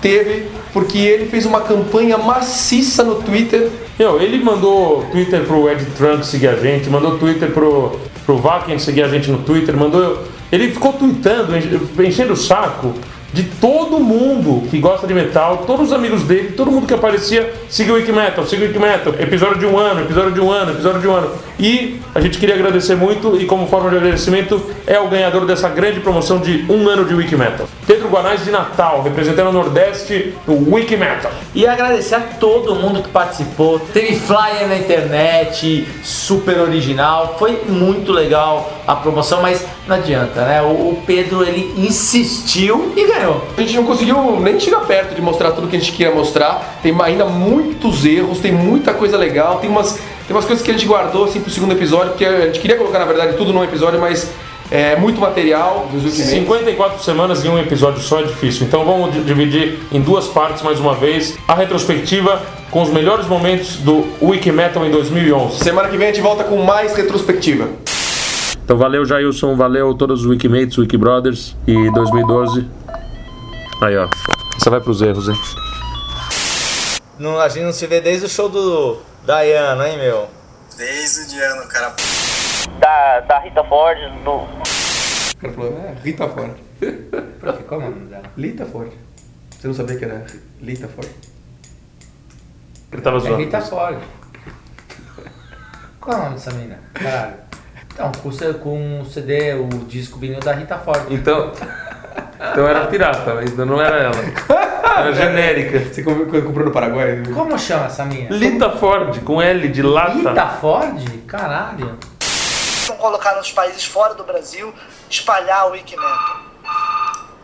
teve, porque ele fez uma campanha maciça no Twitter.
Meu, ele mandou Twitter pro Ed Trunk seguir a gente, mandou Twitter pro, pro Vaken seguir a gente no Twitter, mandou. Ele ficou tweetando, enche- enchendo o saco de todo mundo que gosta de metal, todos os amigos dele, todo mundo que aparecia, siga o Metal, siga o Metal, episódio de um ano, episódio de um ano, episódio de um ano. E a gente queria agradecer muito e como forma de agradecimento é o ganhador dessa grande promoção de um ano de Wiki Metal. Pedro Guanais de Natal, representando o Nordeste no Wiki Metal.
E agradecer a todo mundo que participou. Teve flyer na internet, super original. Foi muito legal a promoção, mas não adianta, né? O, o Pedro ele insistiu e ganhou.
A gente não conseguiu nem chegar perto de mostrar tudo que a gente queria mostrar. Tem ainda muitos erros, tem muita coisa legal, tem umas, tem umas coisas que a gente guardou assim pro segundo episódio, porque a gente queria colocar na verdade tudo num episódio, mas é muito material dos últimos
54 semanas em um episódio só é difícil, então vamos di- dividir em duas partes mais uma vez a retrospectiva com os melhores momentos do Wiki Metal em 2011.
Semana que vem a gente volta com mais retrospectiva.
Então valeu Jailson, valeu todos os Wikimates, Wikibrothers e 2012. Aí ó, você vai pros erros, hein?
Não, a gente não se vê desde o show do Dayano, hein, meu?
Desde o Diano, cara.
Da, da Rita Ford, do.
O cara falou, é, Rita Ford.
Qual é o nome dela?
Lita Ford. Você não sabia que era Lita Ford?
Ele tava
É
zoando.
Rita Ford. Qual é o nome dessa mina? Caralho. Então, com, com o CD, o disco vinil da Rita Ford.
Então, então era pirata, ainda não era ela. Era (laughs) genérica.
Você comprou, no Paraguai?
Como chama essa mina?
Lita Ford, com L de lata.
Rita Ford? Caralho.
Vão colocar nos países fora do Brasil, espalhar o Wikimetal.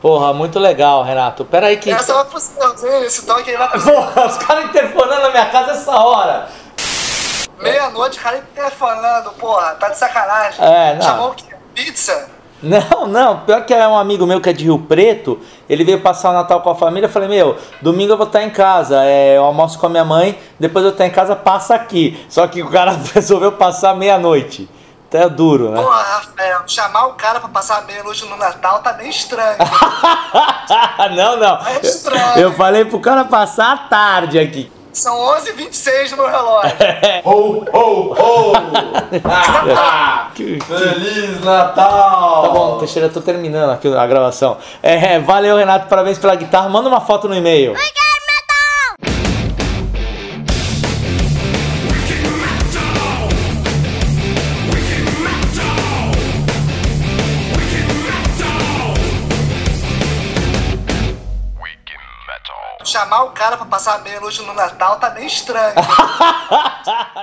Porra, muito legal, Renato. Pera aí que.
Essa vai pro Serginho, esse toque aí vai pro
Porra, os caras interfonando na minha casa essa hora.
Meia-noite, o cara telefonando, porra, tá de sacanagem.
É, não.
Chamou o quê? Pizza?
Não, não, pior que é um amigo meu que é de Rio Preto, ele veio passar o Natal com a família, eu falei, meu, domingo eu vou estar em casa, é, eu almoço com a minha mãe, depois eu estar em casa, passa aqui. Só que o cara (laughs) resolveu passar meia-noite. Então é duro, né?
Porra, Rafael, chamar o cara pra passar meia-noite no Natal tá meio estranho. (laughs)
não, não.
É estranho.
Eu falei pro cara passar a tarde aqui.
São 11h26 no meu relógio. (laughs)
Ho, ho, ho! (laughs) Feliz Natal! Tá bom, Teixeira, eu tô terminando aqui a gravação. É, valeu, Renato, parabéns pela guitarra. Manda uma foto no e-mail.
Chamar o cara pra passar meia-noite no Natal tá meio estranho. (laughs)